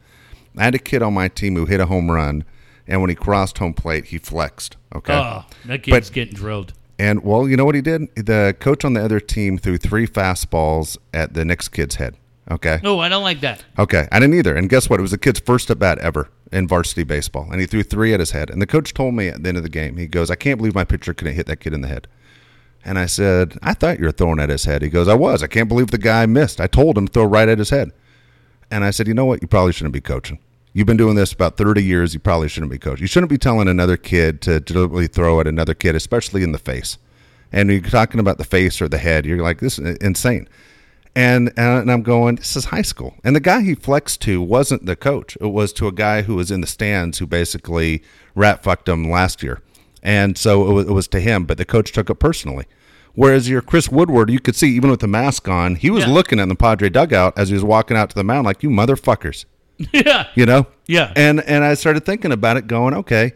I had a kid on my team who hit a home run, and when he crossed home plate, he flexed. Okay, Oh, that kid's getting drilled. And well, you know what he did? The coach on the other team threw three fastballs at the next kid's head. Okay. No, I don't like that. Okay, I didn't either. And guess what? It was the kid's first at bat ever in varsity baseball, and he threw three at his head. And the coach told me at the end of the game, he goes, "I can't believe my pitcher couldn't hit that kid in the head." And I said, "I thought you were throwing at his head." He goes, "I was. I can't believe the guy missed. I told him to throw right at his head." And I said, "You know what? You probably shouldn't be coaching. You've been doing this about 30 years. You probably shouldn't be coaching. You shouldn't be telling another kid to deliberately throw at another kid, especially in the face. And you're talking about the face or the head. You're like, this is insane." And, uh, and I'm going, this is high school. And the guy he flexed to wasn't the coach. It was to a guy who was in the stands who basically rat fucked him last year. And so it was, it was to him, but the coach took it personally. Whereas your Chris Woodward, you could see even with the mask on, he was Yeah. looking at the Padre dugout as he was walking out to the mound, like you motherfuckers, <laughs> yeah. you know? Yeah. And and I started thinking about it, going, okay,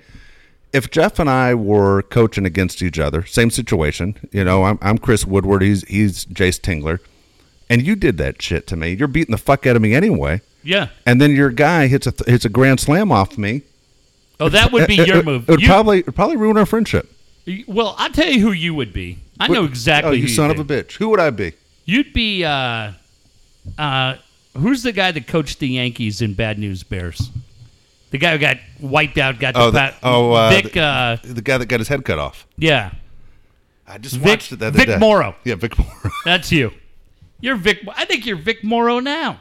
if Jeff and I were coaching against each other, same situation, you know, I'm, I'm Chris Woodward, he's he's Jayce Tingler, and you did that shit to me. You're beating the fuck out of me anyway. Yeah. And then your guy hits a th- hits a grand slam off me. Oh, that would be <laughs> It- your it- move. It would You- probably it'd probably ruin our friendship. well, I'll tell you who you would be. I know exactly Oh, who you son be. of a bitch. Who would I be? You'd be uh uh who's the guy that coached the Yankees in Bad News Bears? The guy who got wiped out, got Oh, the, pat- oh, uh, Vic the- uh The guy that got his head cut off. yeah. I just Vic- watched it the other Vic day. Morrow. Yeah, Vic Morrow. <laughs> That's you. You're Vic I think you're Vic Morrow now.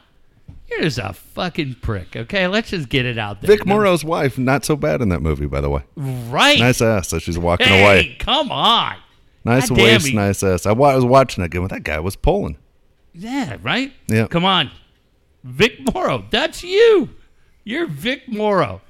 You're just a fucking prick, okay? Let's just get it out there. Vic Morrow's wife, not so bad in that movie, by the way. Right. Nice ass as she's walking hey, away. come on. Nice God waist, nice ass. I, I was watching it again. That guy was pulling. Yeah, right? Yeah. Come on. Vic Morrow, that's you. You're Vic Morrow.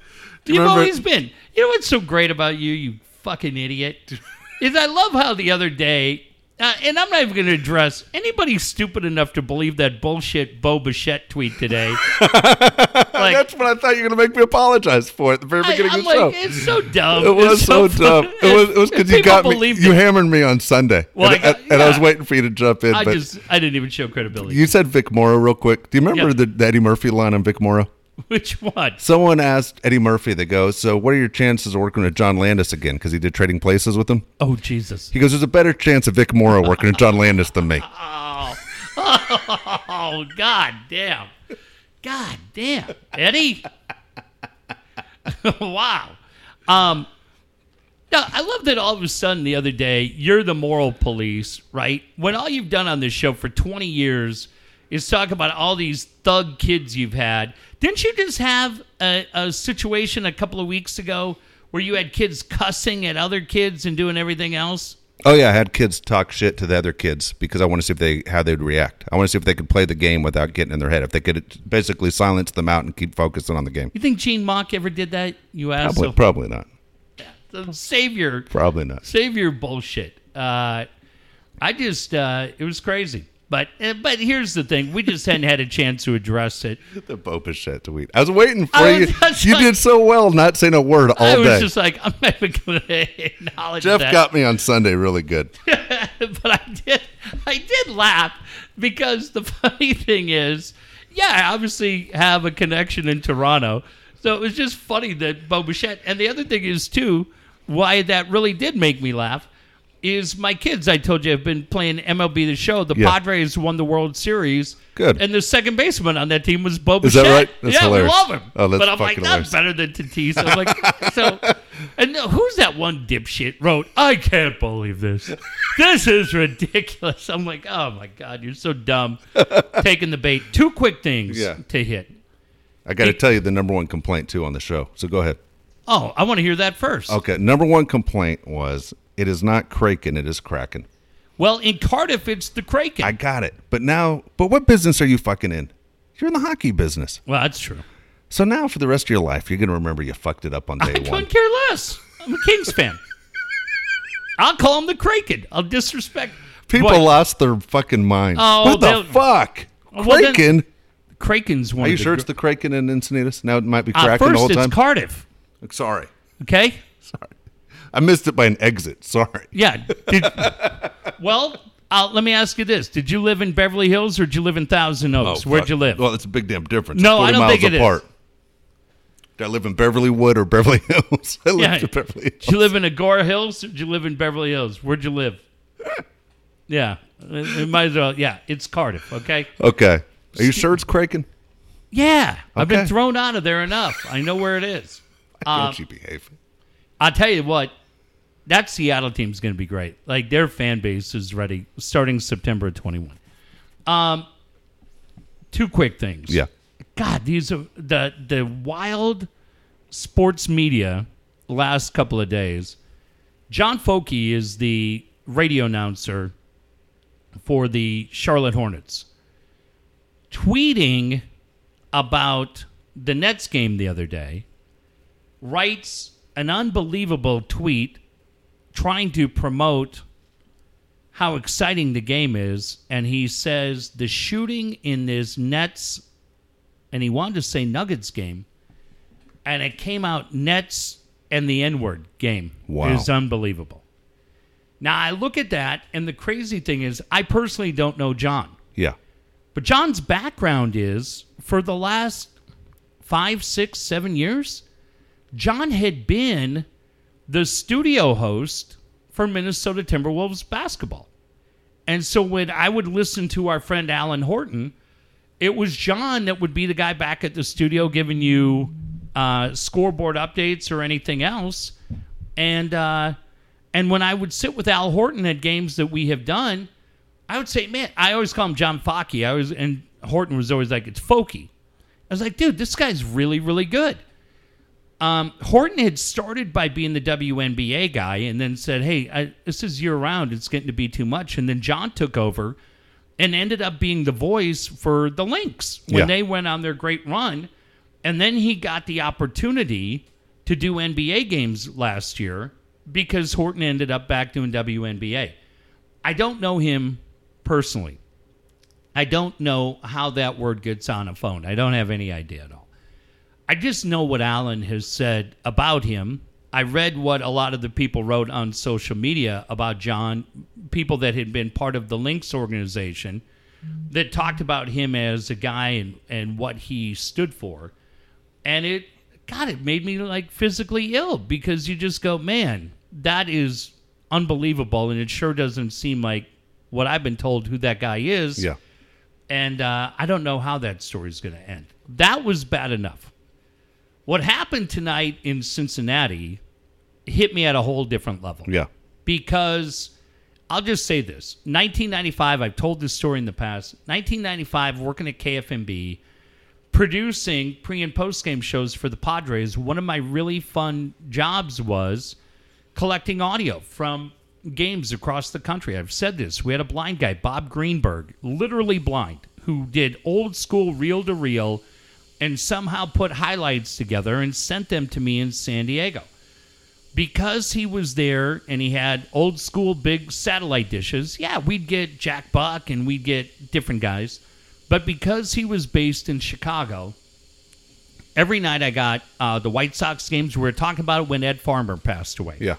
You've remember- always been. You know what's so great about you, you fucking idiot? <laughs> is I love how the other day, uh, and I'm not even going to address anybody stupid enough to believe that bullshit Bo Bichette tweet today. <laughs> like, That's what I thought you were going to make me apologize for at the very I, beginning am of the show. like, it's so dumb. It was so, fun. dumb. It was it was because you got me. You it, hammered me on Sunday, Well, I and, got- and I was waiting for you to jump in. I but just, I didn't even show credibility. you said Vic Morrow real quick. Do you remember Yeah. the, the Eddie Murphy line on Vic Morrow? <laughs> Which one? Someone asked Eddie Murphy. They go, "So, what are your chances of working with John Landis again? Because he did Trading Places with him." Oh, Jesus. He goes, "There's a better chance of Vic Morrow working with John Landis than me." <laughs> Oh, oh, god damn. God damn. Eddie? <laughs> wow. Um, now, I love that all of a sudden the other day, you're the moral police, right? When all you've done on this show for 20 years is talk about all these thug kids you've had. Didn't you just have a, a situation a couple of weeks ago where you had kids cussing at other kids and doing everything else? Oh yeah, I had kids talk shit to the other kids because I want to see if they how they'd react. I want to see if they could play the game without getting in their head. If they could basically silence them out and keep focusing on the game. You think Gene Mauch ever did that? You asked. Probably, probably not. So, save your Probably not. save your bullshit. Uh, I just uh, it was crazy. But uh, but here's the thing: we just hadn't had a chance to address it. <laughs> The Bo Bichette tweet. I was waiting for I you. You like- did so well not saying a word <laughs> all day. I was day. just like, I'm not even going <laughs> to acknowledge Jeff that. got me on Sunday really good. but I did I did laugh because the funny thing is, yeah, I obviously have a connection in Toronto. So it was just funny that Bo Bichette and the other thing is too, why that really did make me laugh is my kids, I told you, I've been playing MLB the show. The Yeah. Padres won the World Series. Good. And the second baseman on that team was Bo Is that right? That's yeah, hilarious. we love him. Oh, that's but I'm like, fucking that's better than Tatis. I'm like, <laughs> so, and who's that one dipshit wrote? I can't believe this. This is ridiculous. I'm like, oh my god, you're so dumb. <laughs> Taking the bait. Two quick things Yeah. to hit. I got to tell you the number one complaint too on the show. So go ahead. Oh, I want to hear that first. Okay, number one complaint was it is not Kraken, it is Kraken. Well, in Cardiff, it's the Kraken. I got it. But now, but what business are you fucking in? You're in the hockey business. Well, that's true. So now for the rest of your life, you're going to remember you fucked it up on day I one. couldn't care less. I'm a Kings fan. I'll call him the Kraken. I'll disrespect. People But lost their fucking minds. Oh, what the fuck? Well, then- Kraken? Kraken's one Are you sure gr- it's the Kraken in Encinitas? Now it might be uh, Kraken the first whole it's time. Cardiff. Sorry. Okay. Sorry. I missed it by an exit. Sorry. Yeah. <laughs> Did, well, uh, let me ask you this: Did you live in Beverly Hills or did you live in Thousand Oaks? Where'd Oh, fuck. you live? Well, it's a big damn difference. No, It's 40 I don't miles think it is. apart. Did I live in Beverly Wood or Beverly <laughs> Hills? I lived Yeah. in Beverly Hills. Did you live in Agoura Hills or did you live in Beverly Hills? Where'd you live? <laughs> Yeah, it, it might as well. Yeah, it's Cardiff. Okay. Okay. Are you sure it's Kraken? Yeah, I've been thrown out of there enough. I know where it is. Uh, don't you behave? I'll tell you what, that Seattle team's going to be great. Like their fan base is ready starting September 21. Um, two quick things. Yeah. God, these are the the wild sports media last couple of days. John Focke is the radio announcer for the Charlotte Hornets. Tweeting about the Nets game the other day, writes an unbelievable tweet trying to promote how exciting the game is and he says the shooting in this Nets and he wanted to say Nuggets game, and it came out Nets and the N word game. Wow. It is unbelievable. Now I look at that, and the crazy thing is, I personally don't know John, Yeah. but John's background is for the last five, six, seven years, John had been the studio host for Minnesota Timberwolves basketball. And so when I would listen to our friend Alan Horton, it was John that would be the guy back at the studio giving you uh, scoreboard updates or anything else. And uh, and when I would sit with Al Horton at games that we have done, I would say, man, I always call him John Fockey. I was and Horton was always like, it's Folky. I was like, dude, this guy's really, really good. Um, Horton had started by being the WNBA guy and then said, hey, I, this is year round. It's getting to be too much. And then John took over and ended up being the voice for the Lynx when Yeah. they went on their great run. And then he got the opportunity to do NBA games last year because Horton ended up back doing WNBA. I don't know him personally. I don't know how that word gets on a phone. I don't have any idea at all. I just know what Alan has said about him. I read what a lot of the people wrote on social media about John, people that had been part of the Lynx organization that talked about him as a guy and, and what he stood for. And it, God, it made me like physically ill because you just go, man, that is unbelievable. And it sure doesn't seem like what I've been told who that guy is Yeah. and uh, I don't know how that story is going to end. That was bad enough. What happened tonight in Cincinnati hit me at a whole different level Yeah. because I'll just say this 1995, I've told this story in the past. 1995, working at KFMB, producing pre and post game shows for the Padres, one of my really fun jobs was collecting audio from games across the country. I've said this. We had a blind guy, Bob Greenberg, literally blind, who did old school reel to reel and somehow put highlights together and sent them to me in San Diego because he was there and he had old school big satellite dishes, yeah, we'd get Jack Buck and we'd get different guys. But because he was based in Chicago, every night I got uh, the White Sox games. We were talking about it when Ed Farmer passed away. Yeah.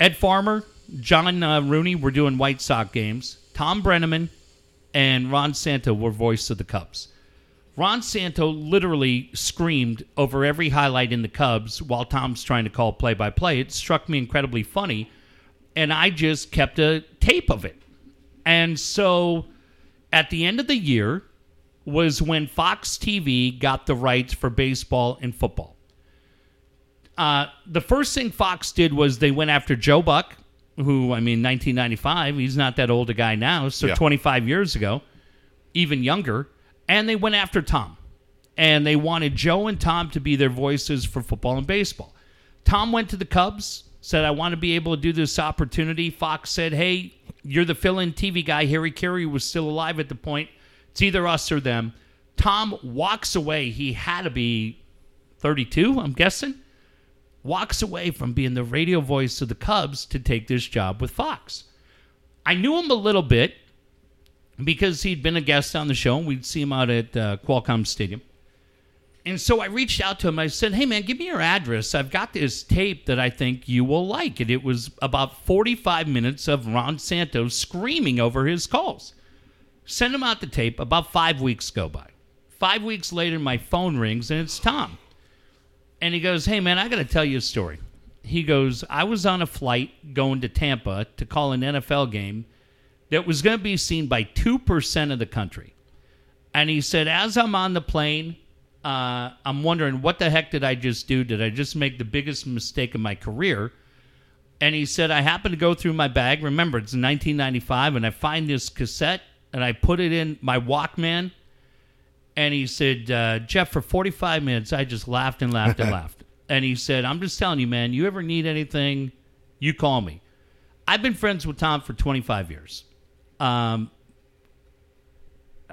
Ed Farmer, John uh, Rooney were doing White Sox games. Tom Brennaman and Ron Santo were voice of the Cubs. Ron Santo literally screamed over every highlight in the Cubs while Tom's trying to call play by play. It struck me incredibly funny, and I just kept a tape of it. And so at the end of the year was when Fox TV got the rights for baseball and football. Uh, the first thing Fox did was they went after Joe Buck, who, I mean, 1995, he's not that old a guy now, so Yeah. 25 years ago, even younger. And they went after Tom. And they wanted Joe and Tom to be their voices for football and baseball. Tom went to the Cubs, said, I want to be able to do this opportunity. Fox said, Hey, you're the fill in TV guy. Harry Caray was still alive at the point. It's either us or them. Tom walks away. He had to be 32, I'm guessing. Walks away from being the radio voice of the Cubs to take this job with Fox. I knew him a little bit because he'd been a guest on the show. and We'd see him out at uh, Qualcomm Stadium. And so I reached out to him. I said, Hey, man, give me your address. I've got this tape that I think you will like. And it was about 45 minutes of Ron Santo's screaming over his calls. Send him out the tape. About five weeks go by. Five weeks later, my phone rings and it's Tom. And he goes, Hey, man, I got to tell you a story. He goes, I was on a flight going to Tampa to call an NFL game that was going to be seen by 2% of the country. And he said, As I'm on the plane, uh, I'm wondering, what the heck did I just do? Did I just make the biggest mistake of my career? And he said, I happened to go through my bag. Remember, it's 1995, and I find this cassette and I put it in my Walkman. And he said, uh, Jeff, for 45 minutes, I just laughed and laughed and <laughs> laughed. And he said, I'm just telling you, man, you ever need anything, you call me. I've been friends with Tom for 25 years. Um,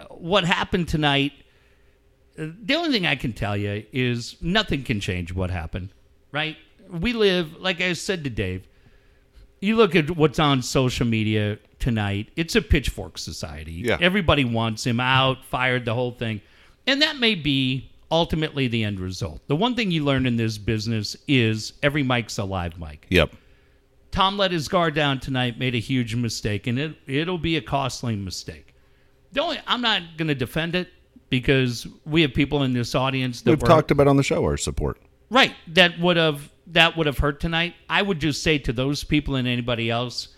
what happened tonight, the only thing I can tell you is nothing can change what happened, right? We live, like I said to Dave, you look at what's on social media tonight, it's a pitchfork society. Yeah. Everybody wants him out, fired, the whole thing. And that may be ultimately the end result. The one thing you learn in this business is every mic's a live mic. Yep. Tom let his guard down tonight, made a huge mistake, and it it'll be a costly mistake. The only I'm not going to defend it because we have people in this audience that We've were talked about on the show our support. right that would have that would have hurt tonight. I would just say to those people and anybody else,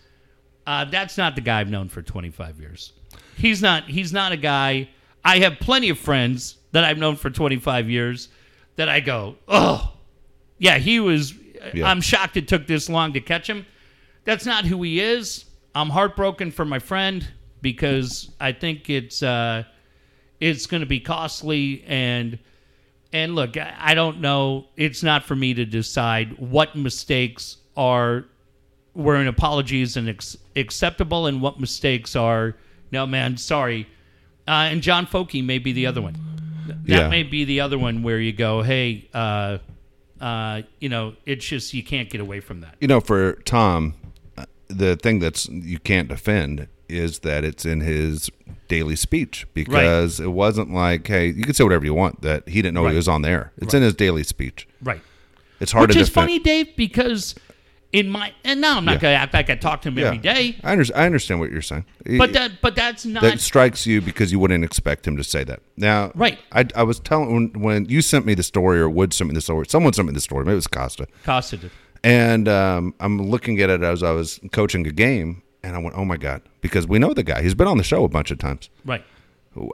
uh, that's not the guy I've known for 25 years. He's not. He's not a guy. I have plenty of friends that I've known for 25 years that I go, oh, yeah, he was. Yeah. I'm shocked it took this long to catch him. That's not who he is. I'm heartbroken for my friend because I think it's uh, it's going to be costly and and look, I don't know. It's not for me to decide what mistakes are were an apologies and ex- acceptable and what mistakes are no man sorry uh, and john Focke may be the other one that Yeah. may be the other one where you go hey uh, uh, you know it's just you can't get away from that You know, for Tom, the thing that's you can't defend is that it's in his daily speech because it wasn't like, hey, you can say whatever you want that he didn't know Right. he was on there. It's in his daily speech. right It's hard which to is funny dave because in my and now i'm not Yeah. going to act like i talk to him every day I, under, I understand what you're saying. but that but that's not that strikes you because you wouldn't expect him to say that. Now, Right. I, I was telling when, when you sent me the story, or Wood sent me the story. Someone sent me the story. Maybe it was Costa. Costa it And um, I'm looking at it as I was coaching a game, and I went, "Oh my god!" Because we know the guy. He's been on the show a bunch of times. right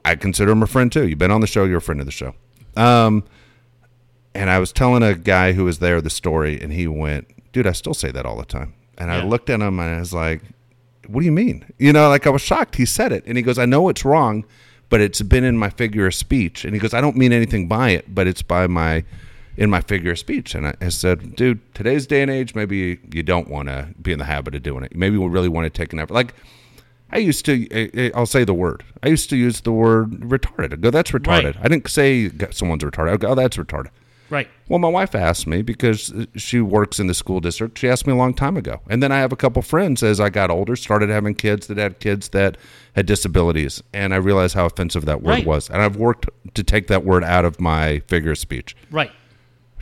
I consider him a friend too. You've been on the show. You're a friend of the show. Um, and I was telling a guy who was there the story, and he went, "Dude, I still say that all the time." And I looked at him and I was like, "What do you mean?" You know, like I was shocked. He said it, and he goes, "I know it's wrong, but it's been in my figure of speech." And he goes, "I don't mean anything by it, but it's by my." In my figure of speech, and I, I said, "Dude, today's day and age, maybe you don't want to be in the habit of doing it. Maybe we really want to take an effort. Like I used to, I'll say the word. I used to use the word retarded. I go, that's retarded. Right. I didn't say someone's retarded. I go, oh, that's retarded. Right Well, my wife asked me because she works in the school district. She asked me a long time ago. And then I have a couple friends as I got older, started having kids that had kids that had disabilities. And I realized how offensive that word Right. was. And I've worked to take that word out of my figure of speech. right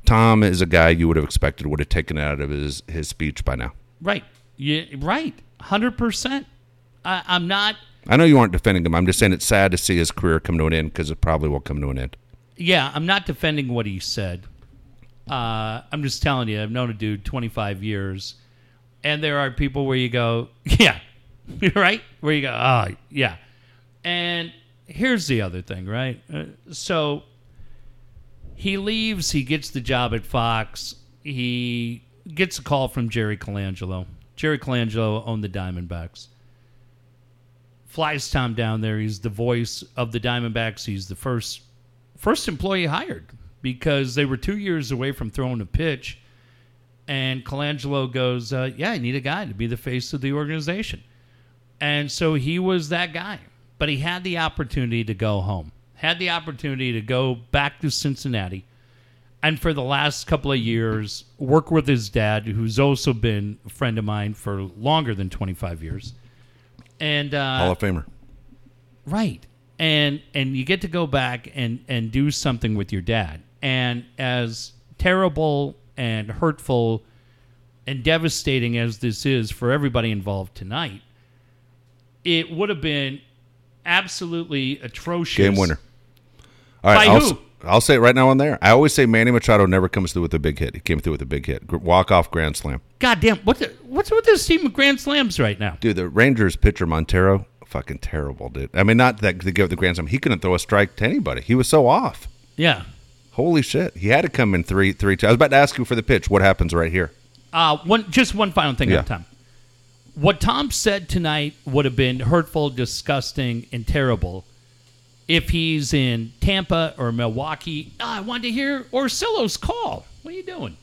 Tom is a guy you would have expected would have taken it out of his, his speech by now. Right. Yeah. Right. Hundred percent. I'm not. I know you aren't defending him. I'm just saying it's sad to see his career come to an end because it probably will come to an end. Yeah. I'm not defending what he said. Uh, I'm just telling you. I've known a dude 25 years, and there are people where you go, <laughs> yeah, <laughs> right, where you go, oh, yeah. And here's the other thing, right? Uh, so he leaves. He gets the job at Fox. He gets a call from Jerry Colangelo. Jerry Colangelo owned the Diamondbacks. Flies Tom down there. He's the voice of the Diamondbacks. He's the first first employee hired because they were two years away from throwing a pitch. And Colangelo goes, uh, "Yeah, I need a guy to be the face of the organization." And so he was that guy, but he had the opportunity to go home. had the opportunity to go back to Cincinnati and for the last couple of years work with his dad, who's also been a friend of mine for longer than 25 years. And uh, Hall of Famer. Right. And and you get to go back and and do something with your dad. And as terrible and hurtful and devastating as this is for everybody involved tonight, it would have been absolutely atrocious. Game winner. All right, By I'll, who? s- I'll say it right now on there. I always say Manny Machado never comes through with a big hit. He came through with a big hit. Walk off grand slam. God damn, what the, what's with this team of grand slams right now? Dude, the Rangers pitcher Montero, fucking terrible, dude. I mean, not that to give the grand slam. He couldn't throw a strike to anybody. He was so off. Yeah. Holy shit. He had to come in three three times. I was about to ask you for the pitch. What happens right here? Uh, one just one final thing Yeah. at a time. What Tom said tonight would have been hurtful, disgusting, and terrible if he's in Tampa or Milwaukee. Ah, I wanted to hear Orsillo's call. What are you doing?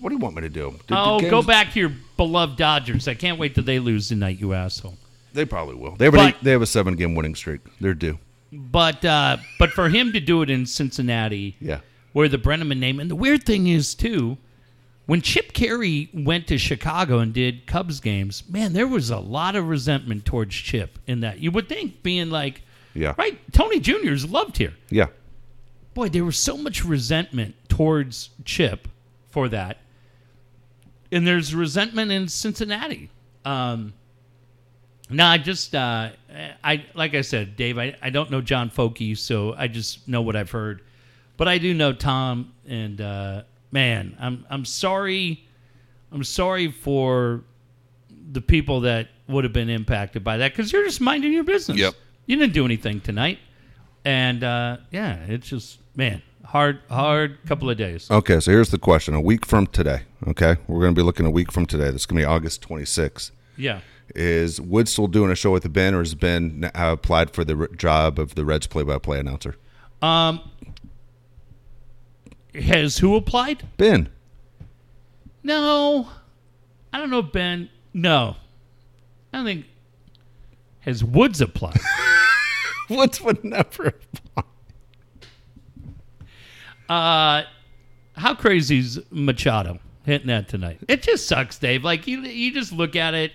What do you want me to do? Dude, oh, go back to your beloved Dodgers. I can't wait till they lose tonight, you asshole. They probably will. They have, But- eight, they have a seven game winning streak. They're due. But uh, but for him to do it in Cincinnati, Yeah. where the Brennaman name. And the weird thing is, too, when Chip Caray went to Chicago and did Cubs games, man, there was a lot of resentment towards Chip in that. You would think, being like, Yeah. right, Tony Jr.'s loved here. Yeah. Boy, there was so much resentment towards Chip for that. And there's resentment in Cincinnati. Um, no, I just, uh, I like I said, Dave, I, I don't know John Focke, so I just know what I've heard. But I do know Tom, and uh, man, I'm I'm sorry, I'm sorry for the people that would have been impacted by that because you're just minding your business. Yep. You didn't do anything tonight, and uh, yeah, it's just man, hard, hard couple of days. Okay, so here's the question. A week from today, okay? We're going to be looking a week from today. This is going to be August 26th. Yeah. Is Wood still doing a show with Ben, or has Ben uh, applied for the job of the Reds play-by-play announcer? Um, has who applied? Ben. No, I don't know, Ben. No, I don't think has Woods applied. <laughs> Woods would never. uh, how crazy is Machado hitting that tonight? It just sucks, Dave. Like you, you just look at it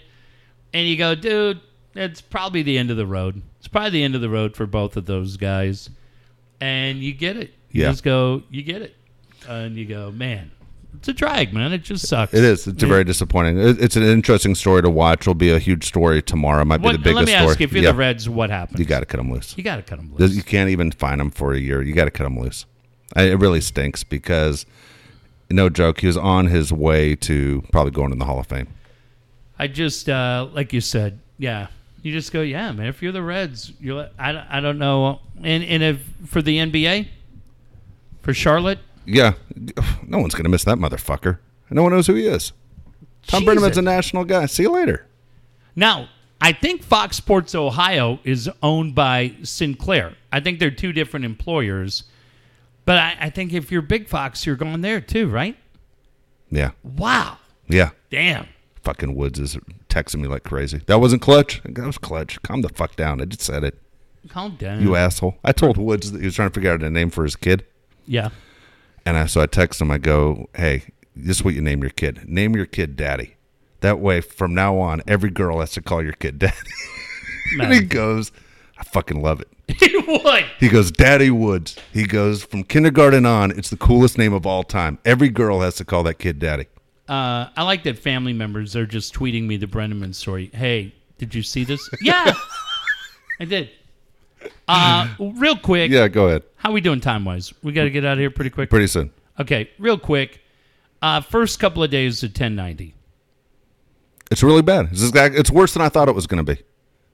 and you go, dude, it's probably the end of the road. It's probably the end of the road for both of those guys, and you get it. You Yeah. just go, you get it, and you go, man, it's a drag, man. It just sucks. It is. It's very disappointing. It's an interesting story to watch. It'll be a huge story tomorrow. Might be the biggest let me story. ask you, if you're Yeah. the Reds, what happens? You got to cut him loose. You got to cut them loose. You can't even fine him for a year. You got to cut him loose. It really stinks because, no joke, he was on his way to probably going in the Hall of Fame. I just, uh, like you said, yeah. You just go, yeah, man. If you're the Reds, you're. I, don't- I don't know. And and if for the NBA, for Charlotte, Yeah, <sighs> no one's gonna miss that motherfucker. No one knows who he is. Tom Jesus. Brennaman's a national guy. See you later. Now, I think Fox Sports Ohio is owned by Sinclair. I think they're two different employers. But I, I think if you're Big Fox, you're going there too, right? Yeah, Wow. yeah. Damn. Fucking Woods is texting me like crazy. That wasn't clutch. That was clutch. Calm the fuck down. I just said it. Calm down. You asshole. I told Woods that he was trying to figure out a name for his kid. yeah. And I, so I text him. I go, "Hey, this is what you name your kid. Name your kid Daddy. That way, from now on, every girl has to call your kid <laughs> Daddy." and he goes, "I fucking love it." <laughs> he would. He goes, Daddy Woods. He goes, from kindergarten on, it's the coolest name of all time. Every girl has to call that kid Daddy. Uh, I like that family members are just tweeting me the Brennaman story. Hey, did you see this? <laughs> yeah, I did. Uh, real quick, Yeah, go ahead. how we doing time wise? We got to get out of here pretty quick. Pretty soon. Okay, real quick. Uh, first couple of days of 1090. It's really bad. It's worse than I thought it was going to be.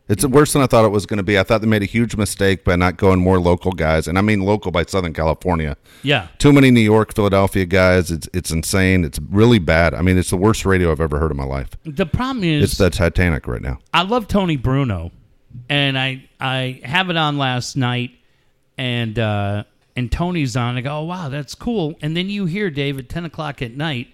It's worse than I thought it was going to be. I thought they made a huge mistake by not going more local guys, and I mean local by Southern California. Yeah, Too many New York, Philadelphia guys. It's it's insane. It's really bad. I mean, it's the worst radio I've ever heard in my life. the problem is It's the Titanic right now. I love Tony Bruno, and I I have it on last night, and uh, and Tony's on. I go, oh wow, that's cool. And then you hear Dave at ten o'clock at night.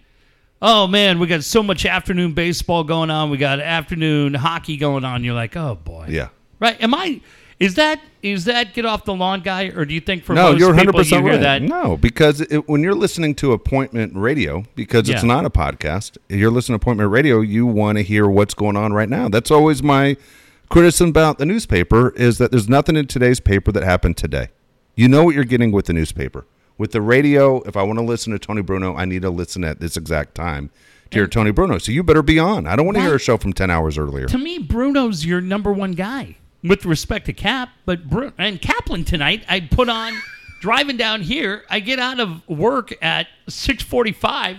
Oh man, we got so much afternoon baseball going on. We got afternoon hockey going on. You're like, oh boy, Yeah. right? Am I? Is that is that get off the lawn guy, or do you think for No, most you're 100 people percent you hear right. that? No, because it, when you're listening to appointment radio, because it's Yeah. not a podcast, you're listening to appointment radio. You want to hear what's going on right now. That's always my criticism about the newspaper is that there's nothing in today's paper that happened today. You know what you're getting with the newspaper. With the radio, if I want to listen to Tony Bruno, I need to listen at this exact time to hear Tony Bruno. So you better be on. I don't want to hear a show from 10 hours earlier. To me, Bruno's your number one guy with respect to Cap, but Bru- and Kaplan tonight, I put on <laughs> driving down here. I get out of work at six forty-five.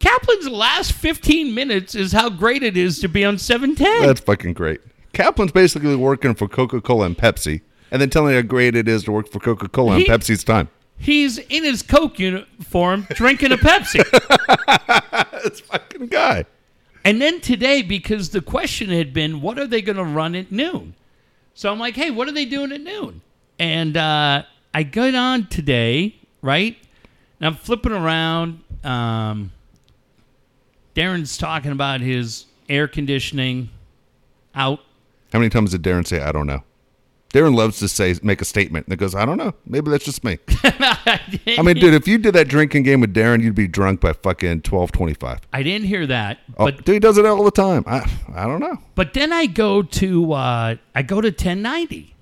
Kaplan's last fifteen minutes is how great it is to be on seven ten. That's fucking great. Kaplan's basically working for Coca Cola and Pepsi, and then telling you how great it is to work for Coca Cola and He- Pepsi's time. He's in his Coke uniform drinking a Pepsi. <laughs> This fucking guy. And then today, because the question had been, what are they going to run at noon? So I'm like, hey, what are they doing at noon? And uh, I get on today, right? And I'm flipping around. Um, Darren's talking about his air conditioning out. How many times did Darren say, I don't know? Darren loves to say, make a statement that goes, I don't know. Maybe that's just me. <laughs> I mean, dude, if you did that drinking game with Darren, you'd be drunk by fucking 1225. I didn't hear that, Oh, but dude, he does it all the time. I, I don't know. But then I go to uh, I go to 1090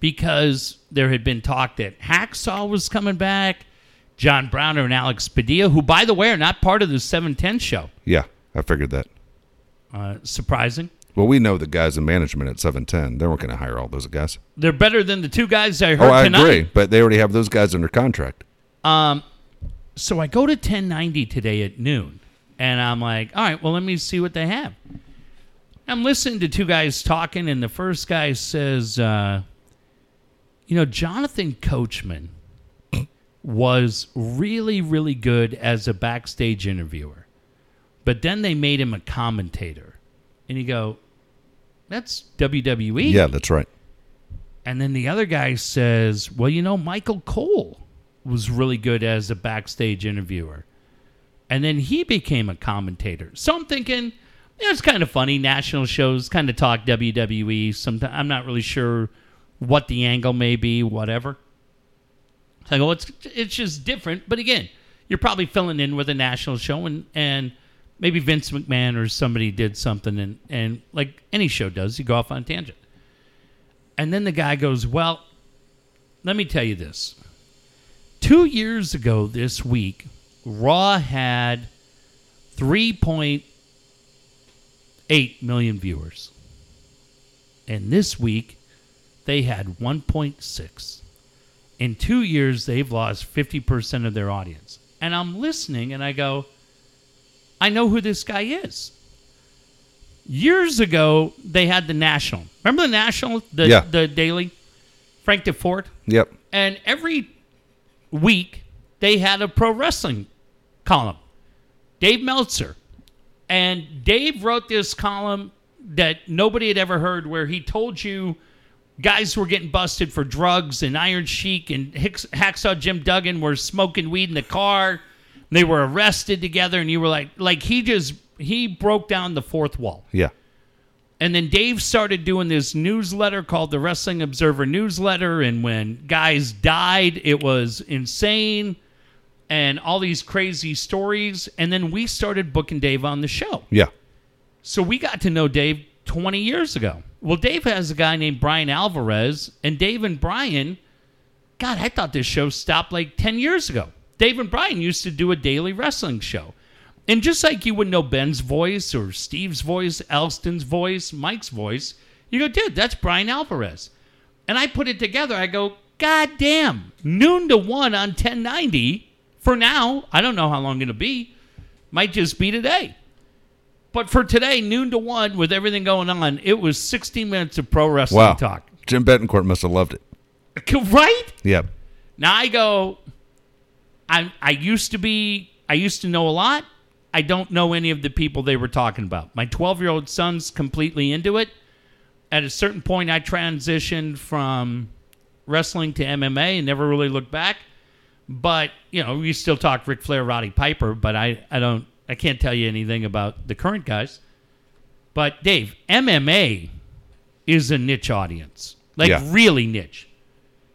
because there had been talk that Hacksaw was coming back, John Browner and Alex Padilla, who by the way are not part of the 710 show. Yeah, I figured that. Uh, surprising. Well, we know the guys in management at 710. They weren't going to hire all those guys. They're better than the two guys I heard Oh, I tonight. agree. But they already have those guys under contract. Um, so I go to 1090 today at noon, and I'm like, all right, well, let me see what they have. I'm listening to two guys talking, and the first guy says, uh, you know, Jonathan Coachman was really, really good as a backstage interviewer, but then they made him a commentator. And you go, that's WWE. Yeah, that's right. And then the other guy says, Well, you know, Michael Cole was really good as a backstage interviewer. And then he became a commentator. So I'm thinking, yeah, it's kind of funny. National shows kind of talk WWE. Sometimes I'm not really sure what the angle may be, whatever. So I go, it's it's just different. But again, you're probably filling in with a national show and, and maybe Vince McMahon or somebody did something and, and like any show does, you go off on a tangent. And then the guy goes, Well, let me tell you this. Two years ago this week, Raw had 3.8 million viewers. And this week, they had 1.6. In two years, they've lost 50% of their audience. And I'm listening and I go, I know who this guy is. Years ago, they had the National. Remember the National? The, Yeah. the Daily? Frank Deford? Yep. And every week, they had a pro wrestling column. Dave Meltzer. And Dave wrote this column that nobody had ever heard where he told you guys were getting busted for drugs and Iron Sheik and Hicks, Hacksaw Jim Duggan were smoking weed in the car. They were arrested together and you were like like he just he broke down the fourth wall. Yeah. And then Dave started doing this newsletter called the Wrestling Observer Newsletter. And when guys died, it was insane and all these crazy stories. And then we started booking Dave on the show. Yeah. So we got to know Dave 20 years ago. Well, Dave has a guy named Bryan Alvarez, and Dave and Bryan, God, I thought this show stopped like 10 years ago. Dave and Bryan used to do a daily wrestling show. And just like you would know Ben's voice or Steve's voice, Elston's voice, Mike's voice, you go, dude, that's Bryan Alvarez. And I put it together. I go, God damn, noon to one on 1090 for now. I don't know how long it'll be. Might just be today. But for today, noon to one, with everything going on, it was 16 minutes of pro wrestling Wow. talk. Jim Betancourt must have loved it. <laughs> Right? Yep. Now I go. I I used to be. I used to know a lot. I don't know any of the people they were talking about. My 12 year old son's completely into it. At a certain point, I transitioned from wrestling to MMA and never really looked back. But you know, we still talk Ric Flair, Roddy Piper, but I I don't I can't tell you anything about the current guys. But Dave, MMA is a niche audience. like Yeah. really niche.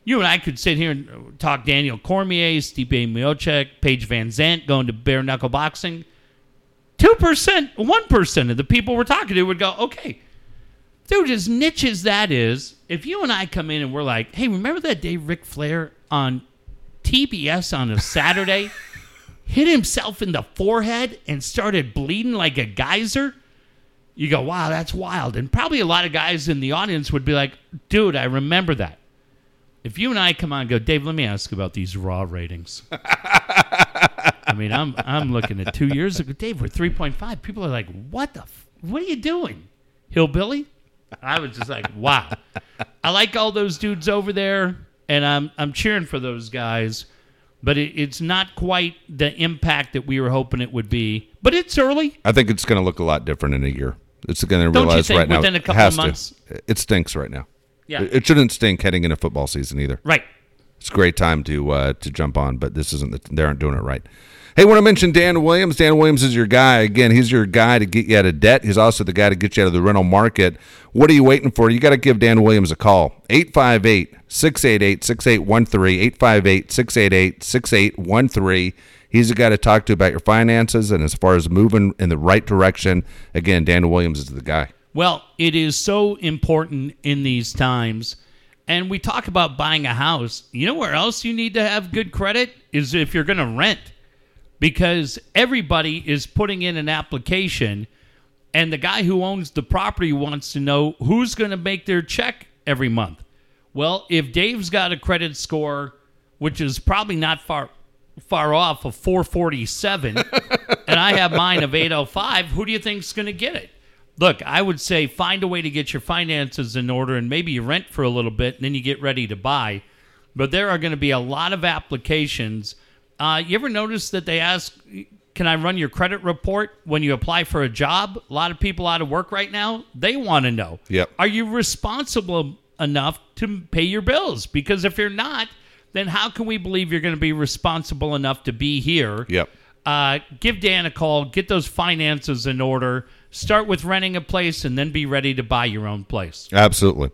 You and I could sit here and uh, talk Daniel Cormier, Stipe Miocic, Paige VanZant going to bare knuckle boxing. Two percent, one percent of the people we're talking to would go, okay, dude, as niche as that is, if you and I come in and we're like, hey, remember that day Ric Flair on TBS on a Saturday <laughs> hit himself in the forehead and started bleeding like a geyser? You go, wow, that's wild. And probably a lot of guys in the audience would be like, dude, I remember that. If you and I come on and go, Dave, let me ask about these raw ratings. <laughs> I mean, I'm I'm looking at two years ago. Dave, we're 3.5. People are like, what the? F- what are you doing? Hillbilly? I was just like, wow. I like all those dudes over there, and I'm I'm cheering for those guys, but it, it's not quite the impact that we were hoping it would be. But it's early. I think it's going to look a lot different in a year. It's going to realize right now. within a couple of has to. months? It stinks right now. Yeah. It, it shouldn't stink heading into football season either. Right. It's a great time to uh, to jump on, but this isn't. The, they aren't doing it right. Hey, want to mention Dan Williams? Dan Williams is your guy. Again, he's your guy to get you out of debt. He's also the guy to get you out of the rental market. What are you waiting for? You got to give Dan Williams a call. 858 688 6813. 858 688 6813. He's the guy to talk to about your finances and as far as moving in the right direction. Again, Dan Williams is the guy. Well, it is so important in these times. And we talk about buying a house. You know where else you need to have good credit is if you're going to rent. Because everybody is putting in an application and the guy who owns the property wants to know who's going to make their check every month. Well, if Dave's got a credit score which is probably not far far off of 447 and I have mine of 805, who do you think's going to get it? Look, I would say find a way to get your finances in order and maybe you rent for a little bit and then you get ready to buy. But there are going to be a lot of applications. Uh, you ever notice that they ask, can I run your credit report when you apply for a job? A lot of people out of work right now, they want to know. Yep. Are you responsible enough to pay your bills? Because if you're not, then how can we believe you're going to be responsible enough to be here? Yep. uh, give Dan a call, get those finances in order, start with renting a place, and then be ready to buy your own place. Absolutely.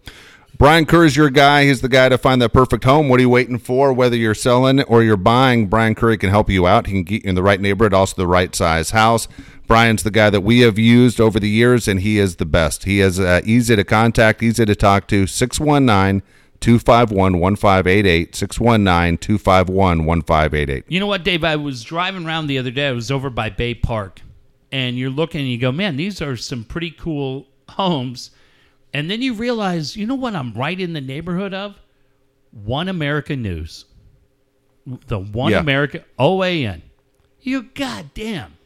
Brian Curry's your guy. He's the guy to find that perfect home. What are you waiting for? Whether you're selling or you're buying, Brian Curry can help you out. He can get you in the right neighborhood, also the right size house. Brian's the guy that we have used over the years, and he is the best. He is uh, easy to contact, easy to talk to. 619 251 1588. 619 251 1588. You know what, Dave? I was driving around the other day. I was over by Bay Park, and you're looking and you go, man, these are some pretty cool homes. And then you realize, you know what I'm right in the neighborhood of? One American News. The One Yeah. America OAN. You goddamn.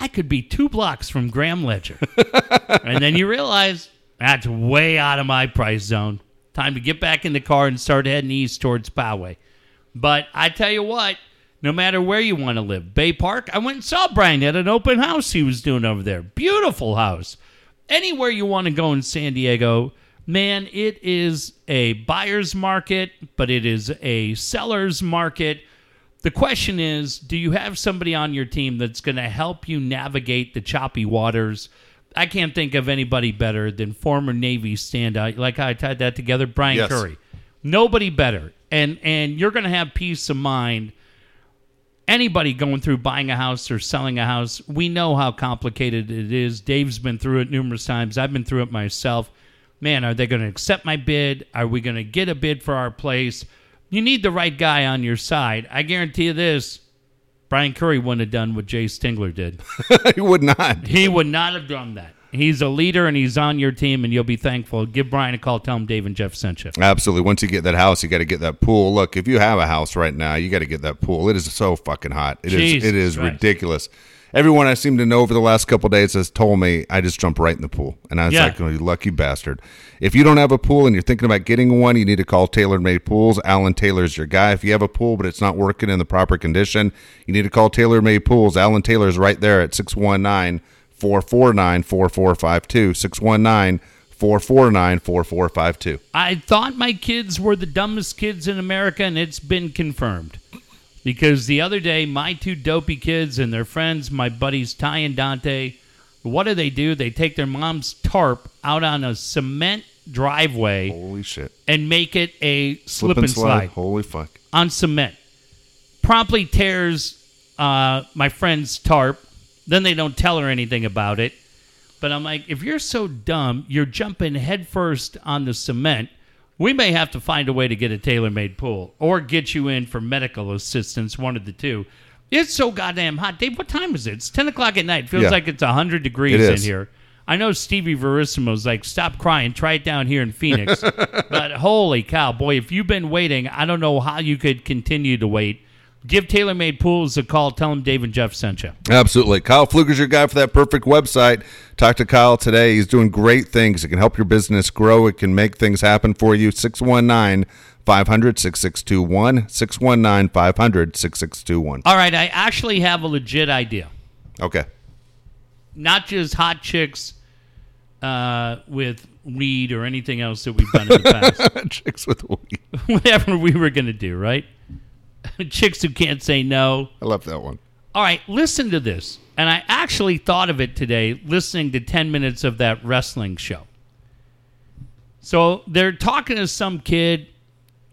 I could be two blocks from Graham Ledger. <laughs> and then you realize that's way out of my price zone. Time to get back in the car and start heading east towards Poway. But I tell you what, no matter where you want to live, Bay Park, I went and saw Brian at an open house he was doing over there. Beautiful house. Anywhere you want to go in San Diego, man, it is a buyer's market, but it is a seller's market. The question is do you have somebody on your team that's going to help you navigate the choppy waters? I can't think of anybody better than former Navy standout. Like I tied that together, Brian Yes. Curry. Nobody better. And and you're going to have peace of mind. Anybody going through buying a house or selling a house, we know how complicated it is. Dave's been through it numerous times. I've been through it myself. Man, are they going to accept my bid? Are we going to get a bid for our place? You need the right guy on your side. I guarantee you this Brian Curry wouldn't have done what Jayce Tingler did. <laughs> he would not. He would not have done that. He's a leader and he's on your team, and you'll be thankful. Give Brian a call. Tell him Dave and Jeff sent you. Absolutely. Once you get that house, you got to get that pool. Look, if you have a house right now, you got to get that pool. It is so fucking hot. It is. Jesus It is Christ. ridiculous. Everyone I seem to know over the last couple days has told me I just jumped right in the pool, and I was Yeah. like, "Oh, you lucky bastard!" If you don't have a pool and you're thinking about getting one, you need to call Taylor Made Pools. Alan Taylor's your guy. If you have a pool but it's not working in the proper condition, you need to call Taylor Made Pools. Alan Taylor's right there at 619 449 4452. 619 449 4452. I thought my kids were the dumbest kids in America, and it's been confirmed. Because the other day, my two dopey kids and their friends, my buddies Ty and Dante, what do they do? They take their mom's tarp out on a cement driveway Holy shit. and make it a slip, and slide Holy fuck. on cement. Promptly tears uh, my friend's tarp. Then they don't tell her anything about it. But I'm like, if you're so dumb, you're jumping headfirst on the cement. We may have to find a way to get a tailor made pool or get you in for medical assistance, one of the two. It's so goddamn hot. Dave, what time is it? It's 10 o'clock at night. Feels Yeah. like it's 100 degrees It in here. I know Stevie Verissimo's like, stop crying, try it down here in Phoenix. <laughs> but holy cow, boy, if you've been waiting, I don't know how you could continue to wait. Give TaylorMade Pools a call. Tell them Dave and Jeff sent you. Absolutely. Kyle Pfluger's your guy for that perfect website. Talk to Kyle today. He's doing great things. It can help your business grow. It can make things happen for you. 619 500 6621. 619 500 6621. All right, I actually have a legit idea. Okay. Not just hot chicks uh, with weed or anything else that we've done in the <laughs> past. Chicks with weed. <laughs> Whatever we were going to do, right? <laughs> chicks who can't say no. I love that one. All right, listen to this. And I actually thought of it today listening to 10 minutes of that wrestling show. So they're talking to some kid.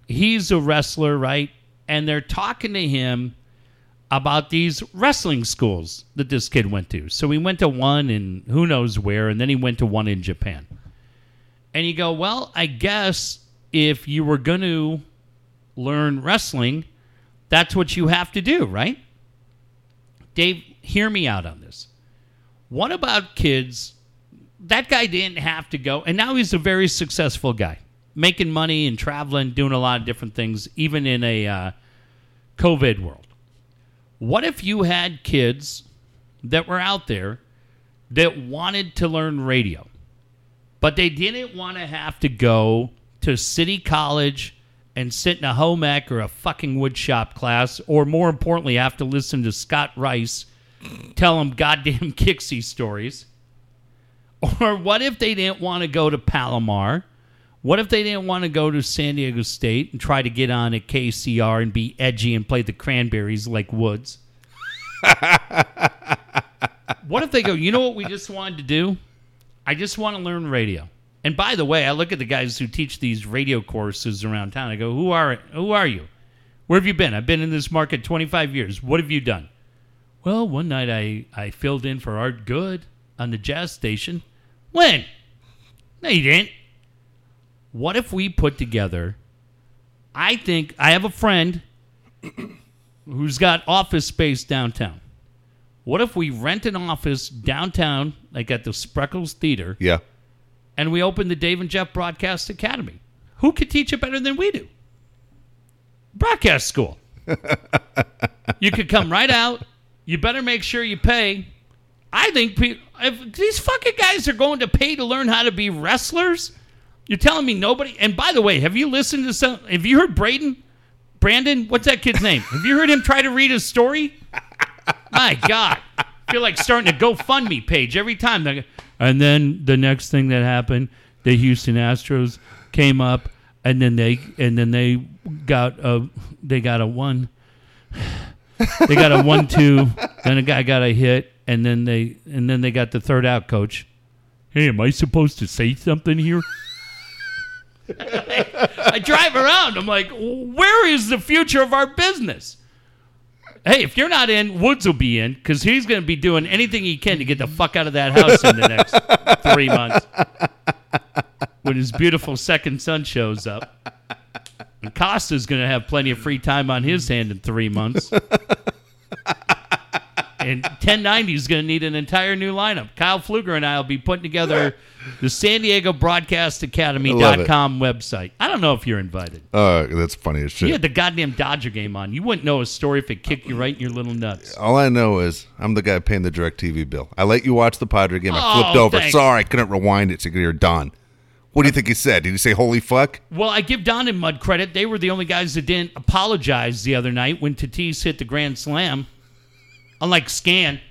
He's a wrestler, right? And they're talking to him about these wrestling schools that this kid went to. So he went to one in who knows where, and then he went to one in Japan. And you go, well, I guess if you were going to learn wrestling, that's what you have to do, right? Dave, hear me out on this. What about kids? That guy didn't have to go, and now he's a very successful guy, making money and traveling, doing a lot of different things, even in a uh, COVID world. What if you had kids that were out there that wanted to learn radio, but they didn't want to have to go to City College and sit in a home ec or a fucking woodshop class, or more importantly, have to listen to Scott Rice tell them goddamn <laughs> Kixie stories? Or what if they didn't want to go to Palomar? What if they didn't want to go to San Diego State and try to get on at KCR and be edgy and play the Cranberries like Woods? <laughs> what if they go, you know what we just wanted to do? I just want to learn radio. And by the way, I look at the guys who teach these radio courses around town. I go, who are who are you? Where have you been? I've been in this market 25 years. What have you done? Well, one night I, I filled in for Art Good on the jazz station. When? No, you didn't. What if we put together? I think I have a friend <coughs> who's got office space downtown. What if we rent an office downtown, like at the Spreckels Theater, Yeah. And we opened the Dave and Jeff Broadcast Academy? Who could teach it better than we do? Broadcast school. <laughs> you could come right out. You better make sure you pay. I think if these fucking guys are going to pay to learn how to be wrestlers. You're telling me nobody. And by the way, have you listened to some? Have you heard Braden? Brandon? What's that kid's name? Have you heard him try to read a story? My God. I feel like starting a GoFundMe page every time. They go- And then the next thing that happened, the Houston Astros came up, and then they and then they got a they got a one. <sighs> They got a one-two. then a guy got a hit, and then they and then they got the third out. Coach, hey, am I supposed to say something here? <laughs> I drive around. I'm like, where is the future of our business? Hey, if you're not in, Woods will be in because he's going to be doing anything he can to get the fuck out of that house in the next <laughs> three months. When his beautiful second son shows up. And Costa's going to have plenty of free time on his hand in three months. And 1090 is going to need an entire new lineup. Kyle Fluger and I will be putting together the San Diego Broadcast Academy.com website. I don't know if you're invited. Uh, that's funny as shit. You had the goddamn Dodger game on. You wouldn't know a story if it kicked you right in your little nuts. All I know is I'm the guy paying the direct TV bill. I let you watch the Padre game. I Oh, flipped over. thanks. Sorry, I couldn't rewind it to get your Don. What do you think he said? Did he say "Holy fuck"? Well, I give Don and Mud credit. They were the only guys that didn't apologize the other night when Tatis hit the grand slam. Unlike Scan.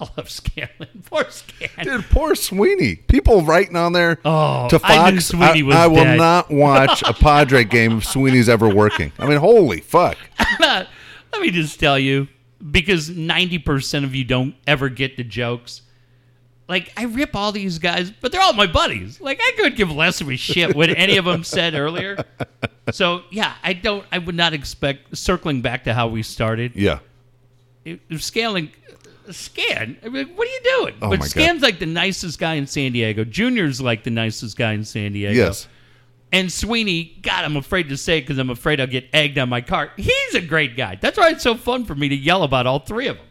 I love Scanlan. <laughs> Poor Scan. Dude, poor Sweeney. People writing on there Oh, to I knew Fox. Sweeney was I will not <laughs> watch a Padre game if Sweeney's ever working. I mean, holy fuck. <laughs> Let me just tell you, because 90% of you don't ever get the jokes. like I rip all these guys, but they're all my buddies. Like I could give less of a shit what any of them said earlier. So yeah, I don't. I would not expect circling back to how we started. Yeah. Scaling. Scan, I mean, what are you doing? Oh but my God. Scan's like the nicest guy in San Diego. Junior's like the nicest guy in San Diego. Yes. And Sweeney, God, I'm afraid to say because I'm afraid I'll get egged on my car. He's a great guy. That's why it's so fun for me to yell about all three of them.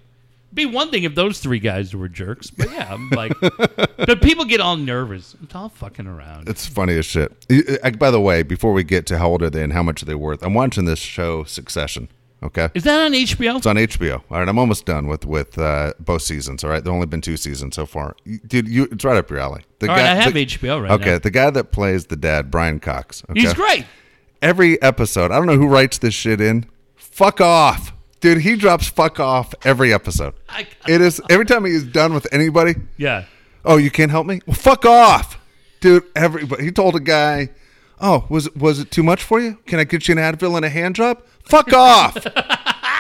Be one thing if those three guys were jerks, but yeah, I'm like, <laughs> but people get all nervous. It's all fucking around. It's funny as shit. Uh, uh, By the way, before we get to how old are they and how much are they worth, I'm watching this show Succession. Okay, Is that on HBO? it's on HBO. All right, I'm almost done with with uh, both seasons. All right, there only been two seasons so far. Dude, you it's right up your alley. The All right, I have the- HBO right Okay, now. the guy that plays the dad, Brian Cox. Okay? He's great. Every episode, I don't know who writes this shit in. Fuck off, dude. He drops fuck off every episode. I, It is every time he's done with anybody. yeah. Oh, you can't help me? Well, fuck off, dude. Everybody. He told a guy, "Oh, was it was it too much for you? Can I get you an Advil and a hand job? Fuck <laughs> off."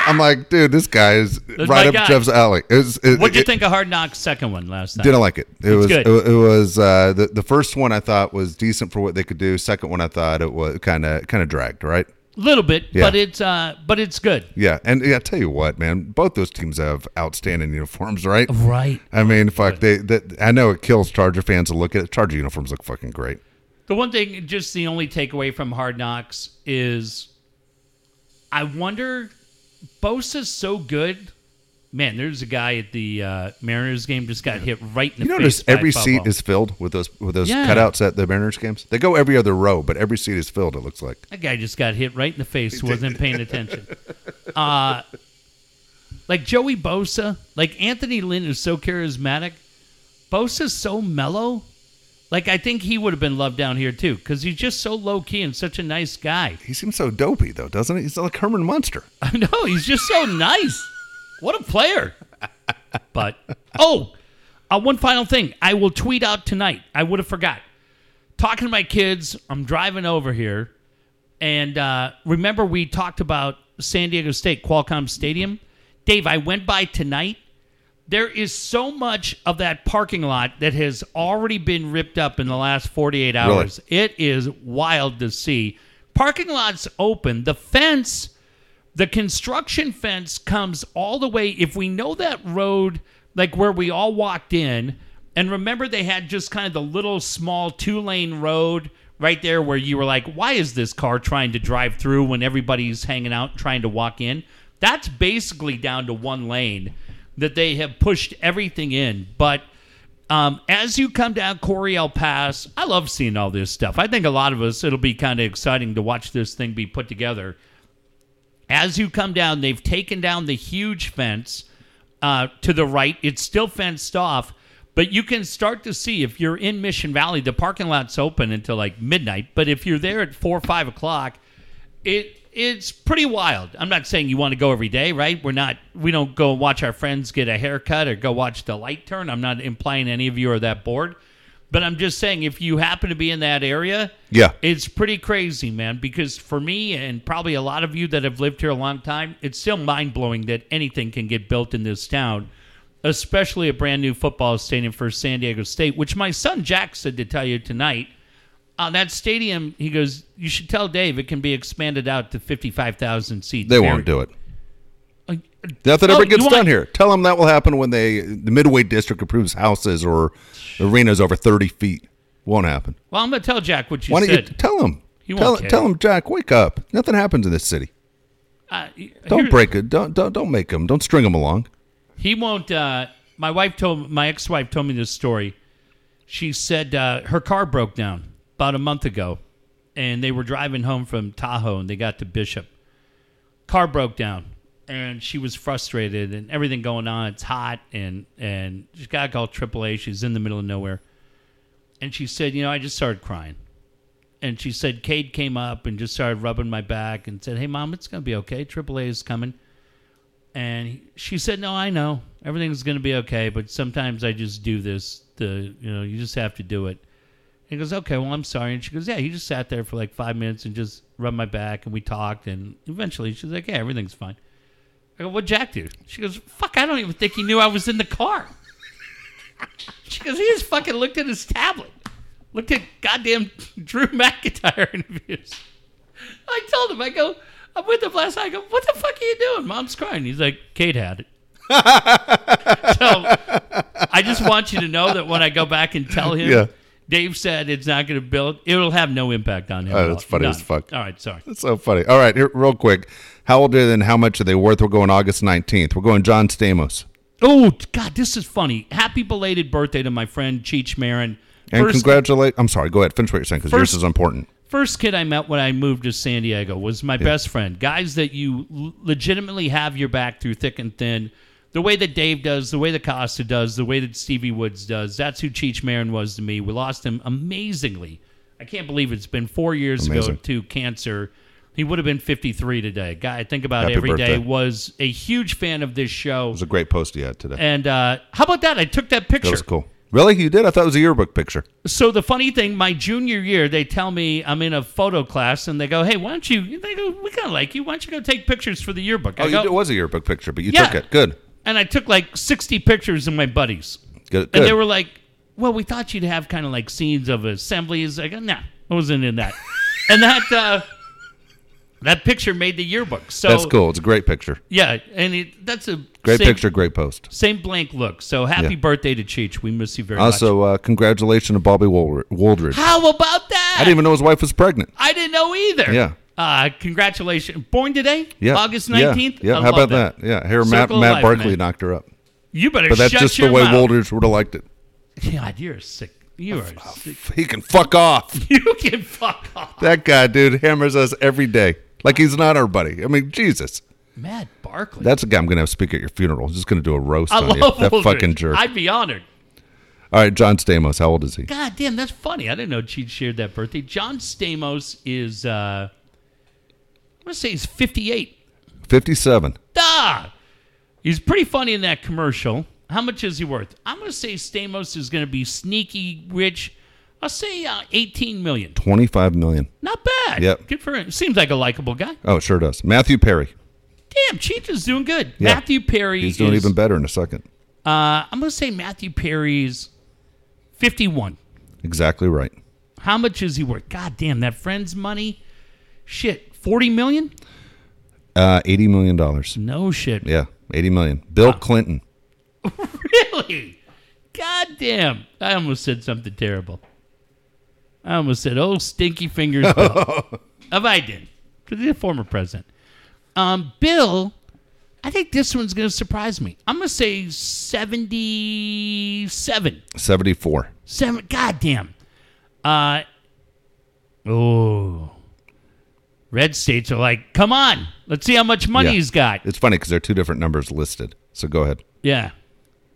I'm like, dude, this guy is right up guy. Jeff's alley. It was, it, What'd you it- think of Hard Knocks second one last night? Didn't like it. It was good. it, was uh, the the first one I thought was decent for what they could do. Second one I thought it was kind of kind of dragged. Right? A little bit, Yeah. but it's uh, but it's good. Yeah, and yeah, I tell you what, man, both those teams have outstanding uniforms, right? Right. I mean, fuck, they that I know it kills Charger fans to look at it. Charger uniforms look fucking great. The one thing, just the only takeaway from Hard Knocks is, I wonder, Bosa's so good. Man, there's a guy at the uh, Mariners game just got hit right in You the notice face. by a every seat is filled with those with those Yeah. cutouts at the Mariners games. They go every other row, but every seat is filled. It looks like. That guy just got hit right in the face. Wasn't paying attention. Uh, like Joey Bosa, like Anthony Lynn is so charismatic. Bosa's so mellow. Like I think he would have been loved down here too, because he's just so low key and such a nice guy. He seems so dopey though, doesn't he? He's like Herman Munster. <laughs> I know he's just so nice. What a player! But oh, uh, one final thing. I will tweet out tonight. I would have forgot. Talking to my kids, I'm driving over here, and uh, remember we talked about San Diego State Qualcomm Stadium. Dave, I went by tonight. There is so much of that parking lot that has already been ripped up in the last 48 hours. It is wild to see. Parking lots open. The fence the construction fence comes all the way if we know that road like where we all walked in and remember they had just kind of the little small two lane road right there where you were like why is this car trying to drive through when everybody's hanging out trying to walk in that's basically down to one lane that they have pushed everything in but um, as you come down Coriel Pass, I love seeing all this stuff. I think a lot of us, it'll be kind of exciting to watch this thing be put together as you come down, they've taken down the huge fence uh, to the right. It's still fenced off, but you can start to see if you're in Mission Valley, the parking lot's open until like midnight. But if you're there at four or five o'clock, it it's pretty wild. I'm not saying you want to go every day, right? We're not. We don't go watch our friends get a haircut or go watch the light turn. I'm not implying any of you are that bored, but I'm just saying if you happen to be in that area, Yeah. it's pretty crazy, man, because for me and probably a lot of you that have lived here a long time, it's still mind blowing that anything can get built in this town, especially a brand new football stadium for San Diego State, which my son Jack said to tell you tonight. Uh, that stadium, he goes, you should tell Dave it can be expanded out to 55,000 seats. They won't do it. Uh, Nothing Oh, ever gets want- done here. Tell them that will happen when they the Midway District approves houses or arenas over thirty feet. Won't happen. Well, I'm going to tell Jack what you Why don't said. you tell him. He Tell, won't tell them, Jack, wake up. Nothing happens in this city. Uh, Don't break it. Don't don't don't make them. Don't string them along. He won't. Uh, my wife told my ex-wife told me this story. She said uh, her car broke down about a month ago, and they were driving home from Tahoe, and they got to Bishop. Car broke down, and she was frustrated, and everything going on. It's hot, and and she got to call AAA. She's in the middle of nowhere, and she said, "You know, I just started crying." And she said, Cade came up and just started rubbing my back and said, "Hey, mom, it's gonna be okay. AAA is coming." And she said, "No, I know everything's going to be okay, but sometimes I just do this. The you know, you just have to do it." He goes, "Okay, well, I'm sorry." And she goes, "Yeah." He just sat there for like five minutes and just rubbed my back, and we talked. And eventually, she's like, "Yeah, everything's fine." I go, "What Jack do?" She goes, "Fuck, I don't even think he knew I was in the car." She goes, he just fucking looked at his tablet. Looked at goddamn <laughs> Drew McIntyre interviews. I told him, I go, I'm with him last night. I go, what the fuck are you doing? Mom's crying. He's like, Kate had it. <laughs> so I just want you to know that when I go back and tell him, Yeah. Dave said it's not going to build, it'll have no impact on him. Oh, at that's funny as fuck. All right, sorry. That's so funny. All right, here, real quick. How old are they and how much are they worth? We're going August 19th. We're going John Stamos. Oh, God, this is funny. Happy belated birthday to my friend Cheech Marin. And congratulate. I'm sorry. Go ahead. Finish what you're saying because yours is important. First kid I met when I moved to San Diego was my best friend. Guys that you legitimately have your back through thick and thin. The way that Dave does, the way that Costa does, the way that Stevie Woods does. That's who Cheech Marin was to me. We lost him amazingly. I can't believe it's been four years Amazing. ago to cancer. He would have been 53 today. Guy I think about Happy every day. birthday. was a huge fan of this show. It was a great post you had today. And uh, how about that? I took that picture. That was cool. Really? You did? I thought it was a yearbook picture. So the funny thing, my junior year, they tell me I'm in a photo class, and they go, "Hey, why don't you?" They go, "We kind of like you. Why don't you go take pictures for the yearbook?" I Oh, go, it was a yearbook picture, but you Yeah. took it. Good. And I took like 60 pictures of my buddies, Good. and they were like, "Well, we thought you'd have kind of like scenes of assemblies." I go, "Nah, I wasn't in that." <laughs> and that uh, that picture made the yearbook. So That's cool. It's a great picture. Yeah, and it, that's a Great same, picture, great post. Same blank look. So happy Yeah. birthday to Cheech. We miss you very much. Also, uh, congratulations to Bobby. Woldridge. How about that? I didn't even know his wife was pregnant. I didn't know either. Yeah. Uh, congratulations. Born today? Yeah. August 19th? Yeah. I How about that? Yeah. Here, Matt, Circle Matt life, Barkley man. knocked her up. You better But that's just the way mouth. Woldridge would have liked it. God, you're sick. You are sick. He can fuck off. <laughs> You can fuck off. That guy, dude, hammers us every day. Like he's not our buddy. I mean, Jesus. Matt Barkley. That's a guy I'm going to have speak at your funeral. He's just going to do a roast I on love you. That Woldridge. fucking jerk. I'd be honored. All right, John Stamos. How old is he? God damn, that's funny. I didn't know Cheech shared that birthday. John Stamos is, uh, I'm going to say he's 58. 57. Ah! He's pretty funny in that commercial. How much is he worth? I'm going to say Stamos is going to be sneaky rich. I'll say uh, 18 million. 25 million. Not bad. Yep. Good for him. Seems like a likable guy. Oh, it sure does. Matthew Perry. Damn, Cheech is doing good. Yeah. Matthew Perry. He's doing is, even better in a second. Uh, I'm going to say Matthew Perry's 51. Exactly right. How much is he worth? God damn, that friend's money. Shit, 40 million? Uh, $80 million. No shit. Yeah, 80 million. Bill Clinton. <laughs> Really? God damn. I almost said something terrible. I almost said, oh, stinky fingers. <laughs> Bill. if I did. Because he's a former president. Um, Bill, I think this one's going to surprise me. I'm going to say 77. 74. Seven. God damn. Uh, oh. Red states are like, come on. Let's see how much money Yeah. he's got. It's funny because there are two different numbers listed. So go ahead. Yeah.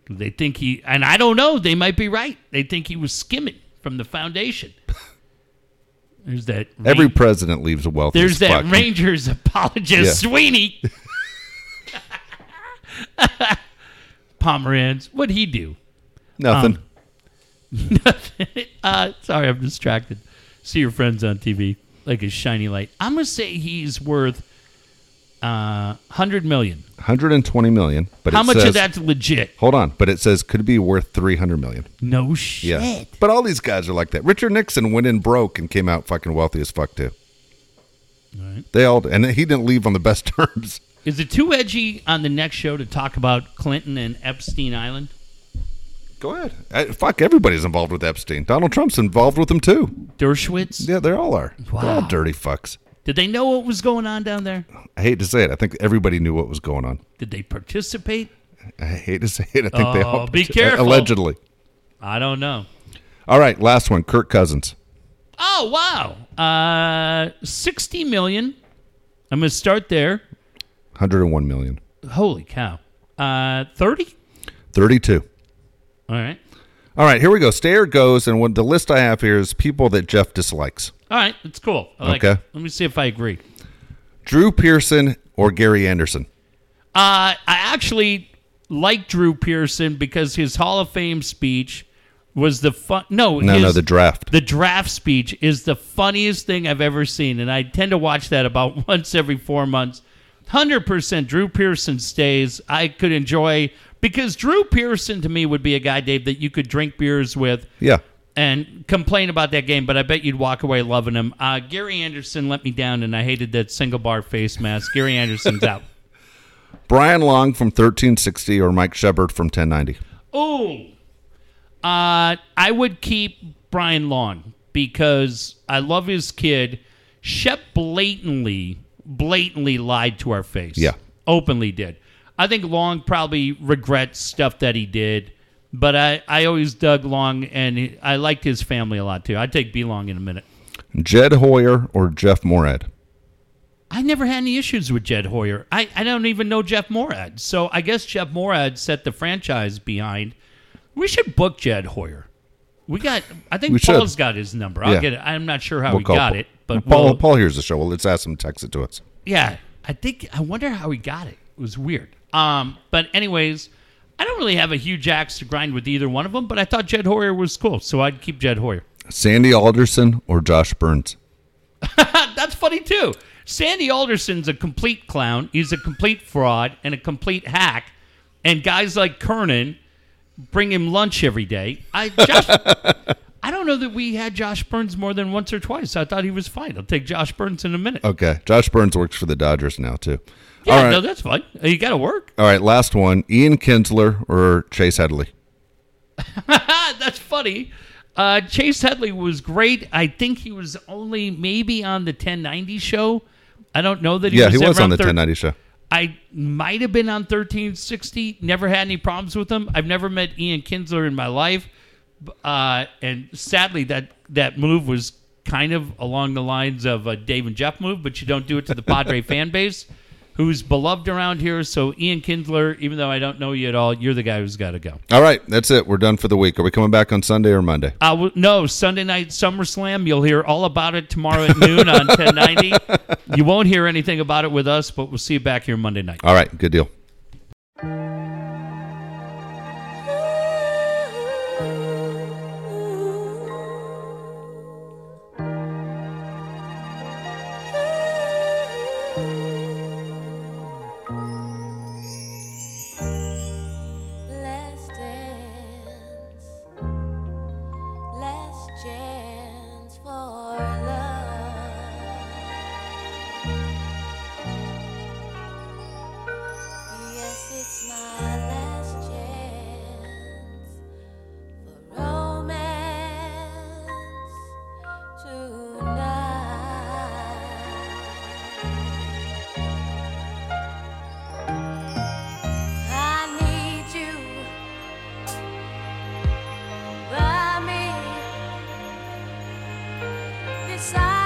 They think he, and I don't know, they might be right. They think he was skimming from the foundation. <laughs> There's that. Every president leaves a wealthy there's that. Rangers <laughs> apologist, Yeah. Sweeney. <laughs> Pomeranz. What'd he do? Nothing. uh, sorry, I'm distracted. See your friends on TV like a shiny light. I'm gonna say he's worth uh, hundred million. 120 million. But How it much says, of that's legit? Hold on, but it says could be worth 300 million. No shit. Yeah. But all these guys are like that. Richard Nixon went in broke and came out fucking wealthy as fuck too. Right. They all and he didn't leave on the best <laughs> terms. Is it too edgy on the next show to talk about Clinton and Epstein Island? Go ahead. Uh, fuck, everybody's involved with Epstein. Donald Trump's involved with him too. Dershowitz? Yeah, they all are. They're all Wow. dirty fucks. Did they know what was going on down there? I hate to say it. I think everybody knew what was going on. Did they participate? I hate to say it. I think they Oh, all be careful. allegedly. I don't know. All right, last one. Kirk Cousins. Oh wow, uh, sixty million. I'm gonna start there. 101 million. Holy cow, uh, thirty. 32. All right, All right, here we go. Stay or goes, and what the list I have here is people that Jeff dislikes. all right, it's cool. I like Okay. it. Let me see if I agree. Drew Pearson or Gary Anderson. Uh, I actually like Drew Pearson because his Hall of Fame speech was the fun. No, No, his, no, the draft. the draft speech is the funniest thing I've ever seen, and I tend to watch that about <laughs> once every four months. Hundred percent, Drew Pearson stays. I could enjoy Because Drew Pearson to me would be a guy, Dave, that you could drink beers with Yeah. and complain about that game, but I bet you'd walk away loving him. Uh, Gary Anderson let me down, and I hated that single bar face mask. Gary Anderson's out. <laughs> Brian Long from 1360 or Mike Shepard from 1090. Oh, uh, I would keep Brian Long because I love his kid. Shep blatantly, blatantly lied to our face. Yeah. openly did. I think Long probably regrets stuff that he did, but I, I always dug Long and I liked his family a lot too. I'd take B Long in a minute. Jed Hoyer or Jeff Moorad. I never had any issues with Jed Hoyer. I, I don't even know Jeff Moorad. So I guess Jeff Moorad set the franchise behind. We should book Jed Hoyer. We got. I think We should. Paul's got his number. I'll Yeah. get it. I'm not sure how We'll we got Paul. it, but Paul, we'll- Paul hears the show. Well, let's ask him to text it to us. yeah, I think. I wonder how he got it. It was weird. Um, but anyways, I don't really have a huge axe to grind with either one of them. But I thought Jed Hoyer was cool, so I'd keep Jed Hoyer. Sandy Alderson or Josh Byrnes. <laughs> That's funny too. Sandy Alderson's a complete clown. He's a complete fraud and a complete hack. And guys like Kernan bring him lunch every day. I Josh, <laughs> I don't know that we had Josh Byrnes more than once or twice. I thought he was fine. I'll take Josh Byrnes in a minute. Okay. Josh Byrnes works for the Dodgers now, too. Yeah, right. no, that's fine. You got to work. All right. Last one Ian Kinsler or Chase Headley. <laughs> that's funny. Uh, Chase Headley was great. I think he was only maybe on the 1090 show. I don't know that he Yeah, was he was ever on the thir- 1090 show. I might have been on 1360. Never had any problems with him. I've never met Ian Kinsler in my life. Uh, and sadly, that, that move was kind of along the lines of a Dave and Jeff move, but you don't do it to the Padre <laughs> fan base, who's beloved around here. So, Ian Kinsler, even though I don't know you at all, you're the guy who's got to go. All right. That's it. We're done for the week. Are we coming back on Sunday or Monday? Uh, w- no, Sunday night SummerSlam. You'll hear all about it tomorrow at noon on <laughs> 1090. You won't hear anything about it with us, but we'll see you back here Monday night. All right. Good deal. Beside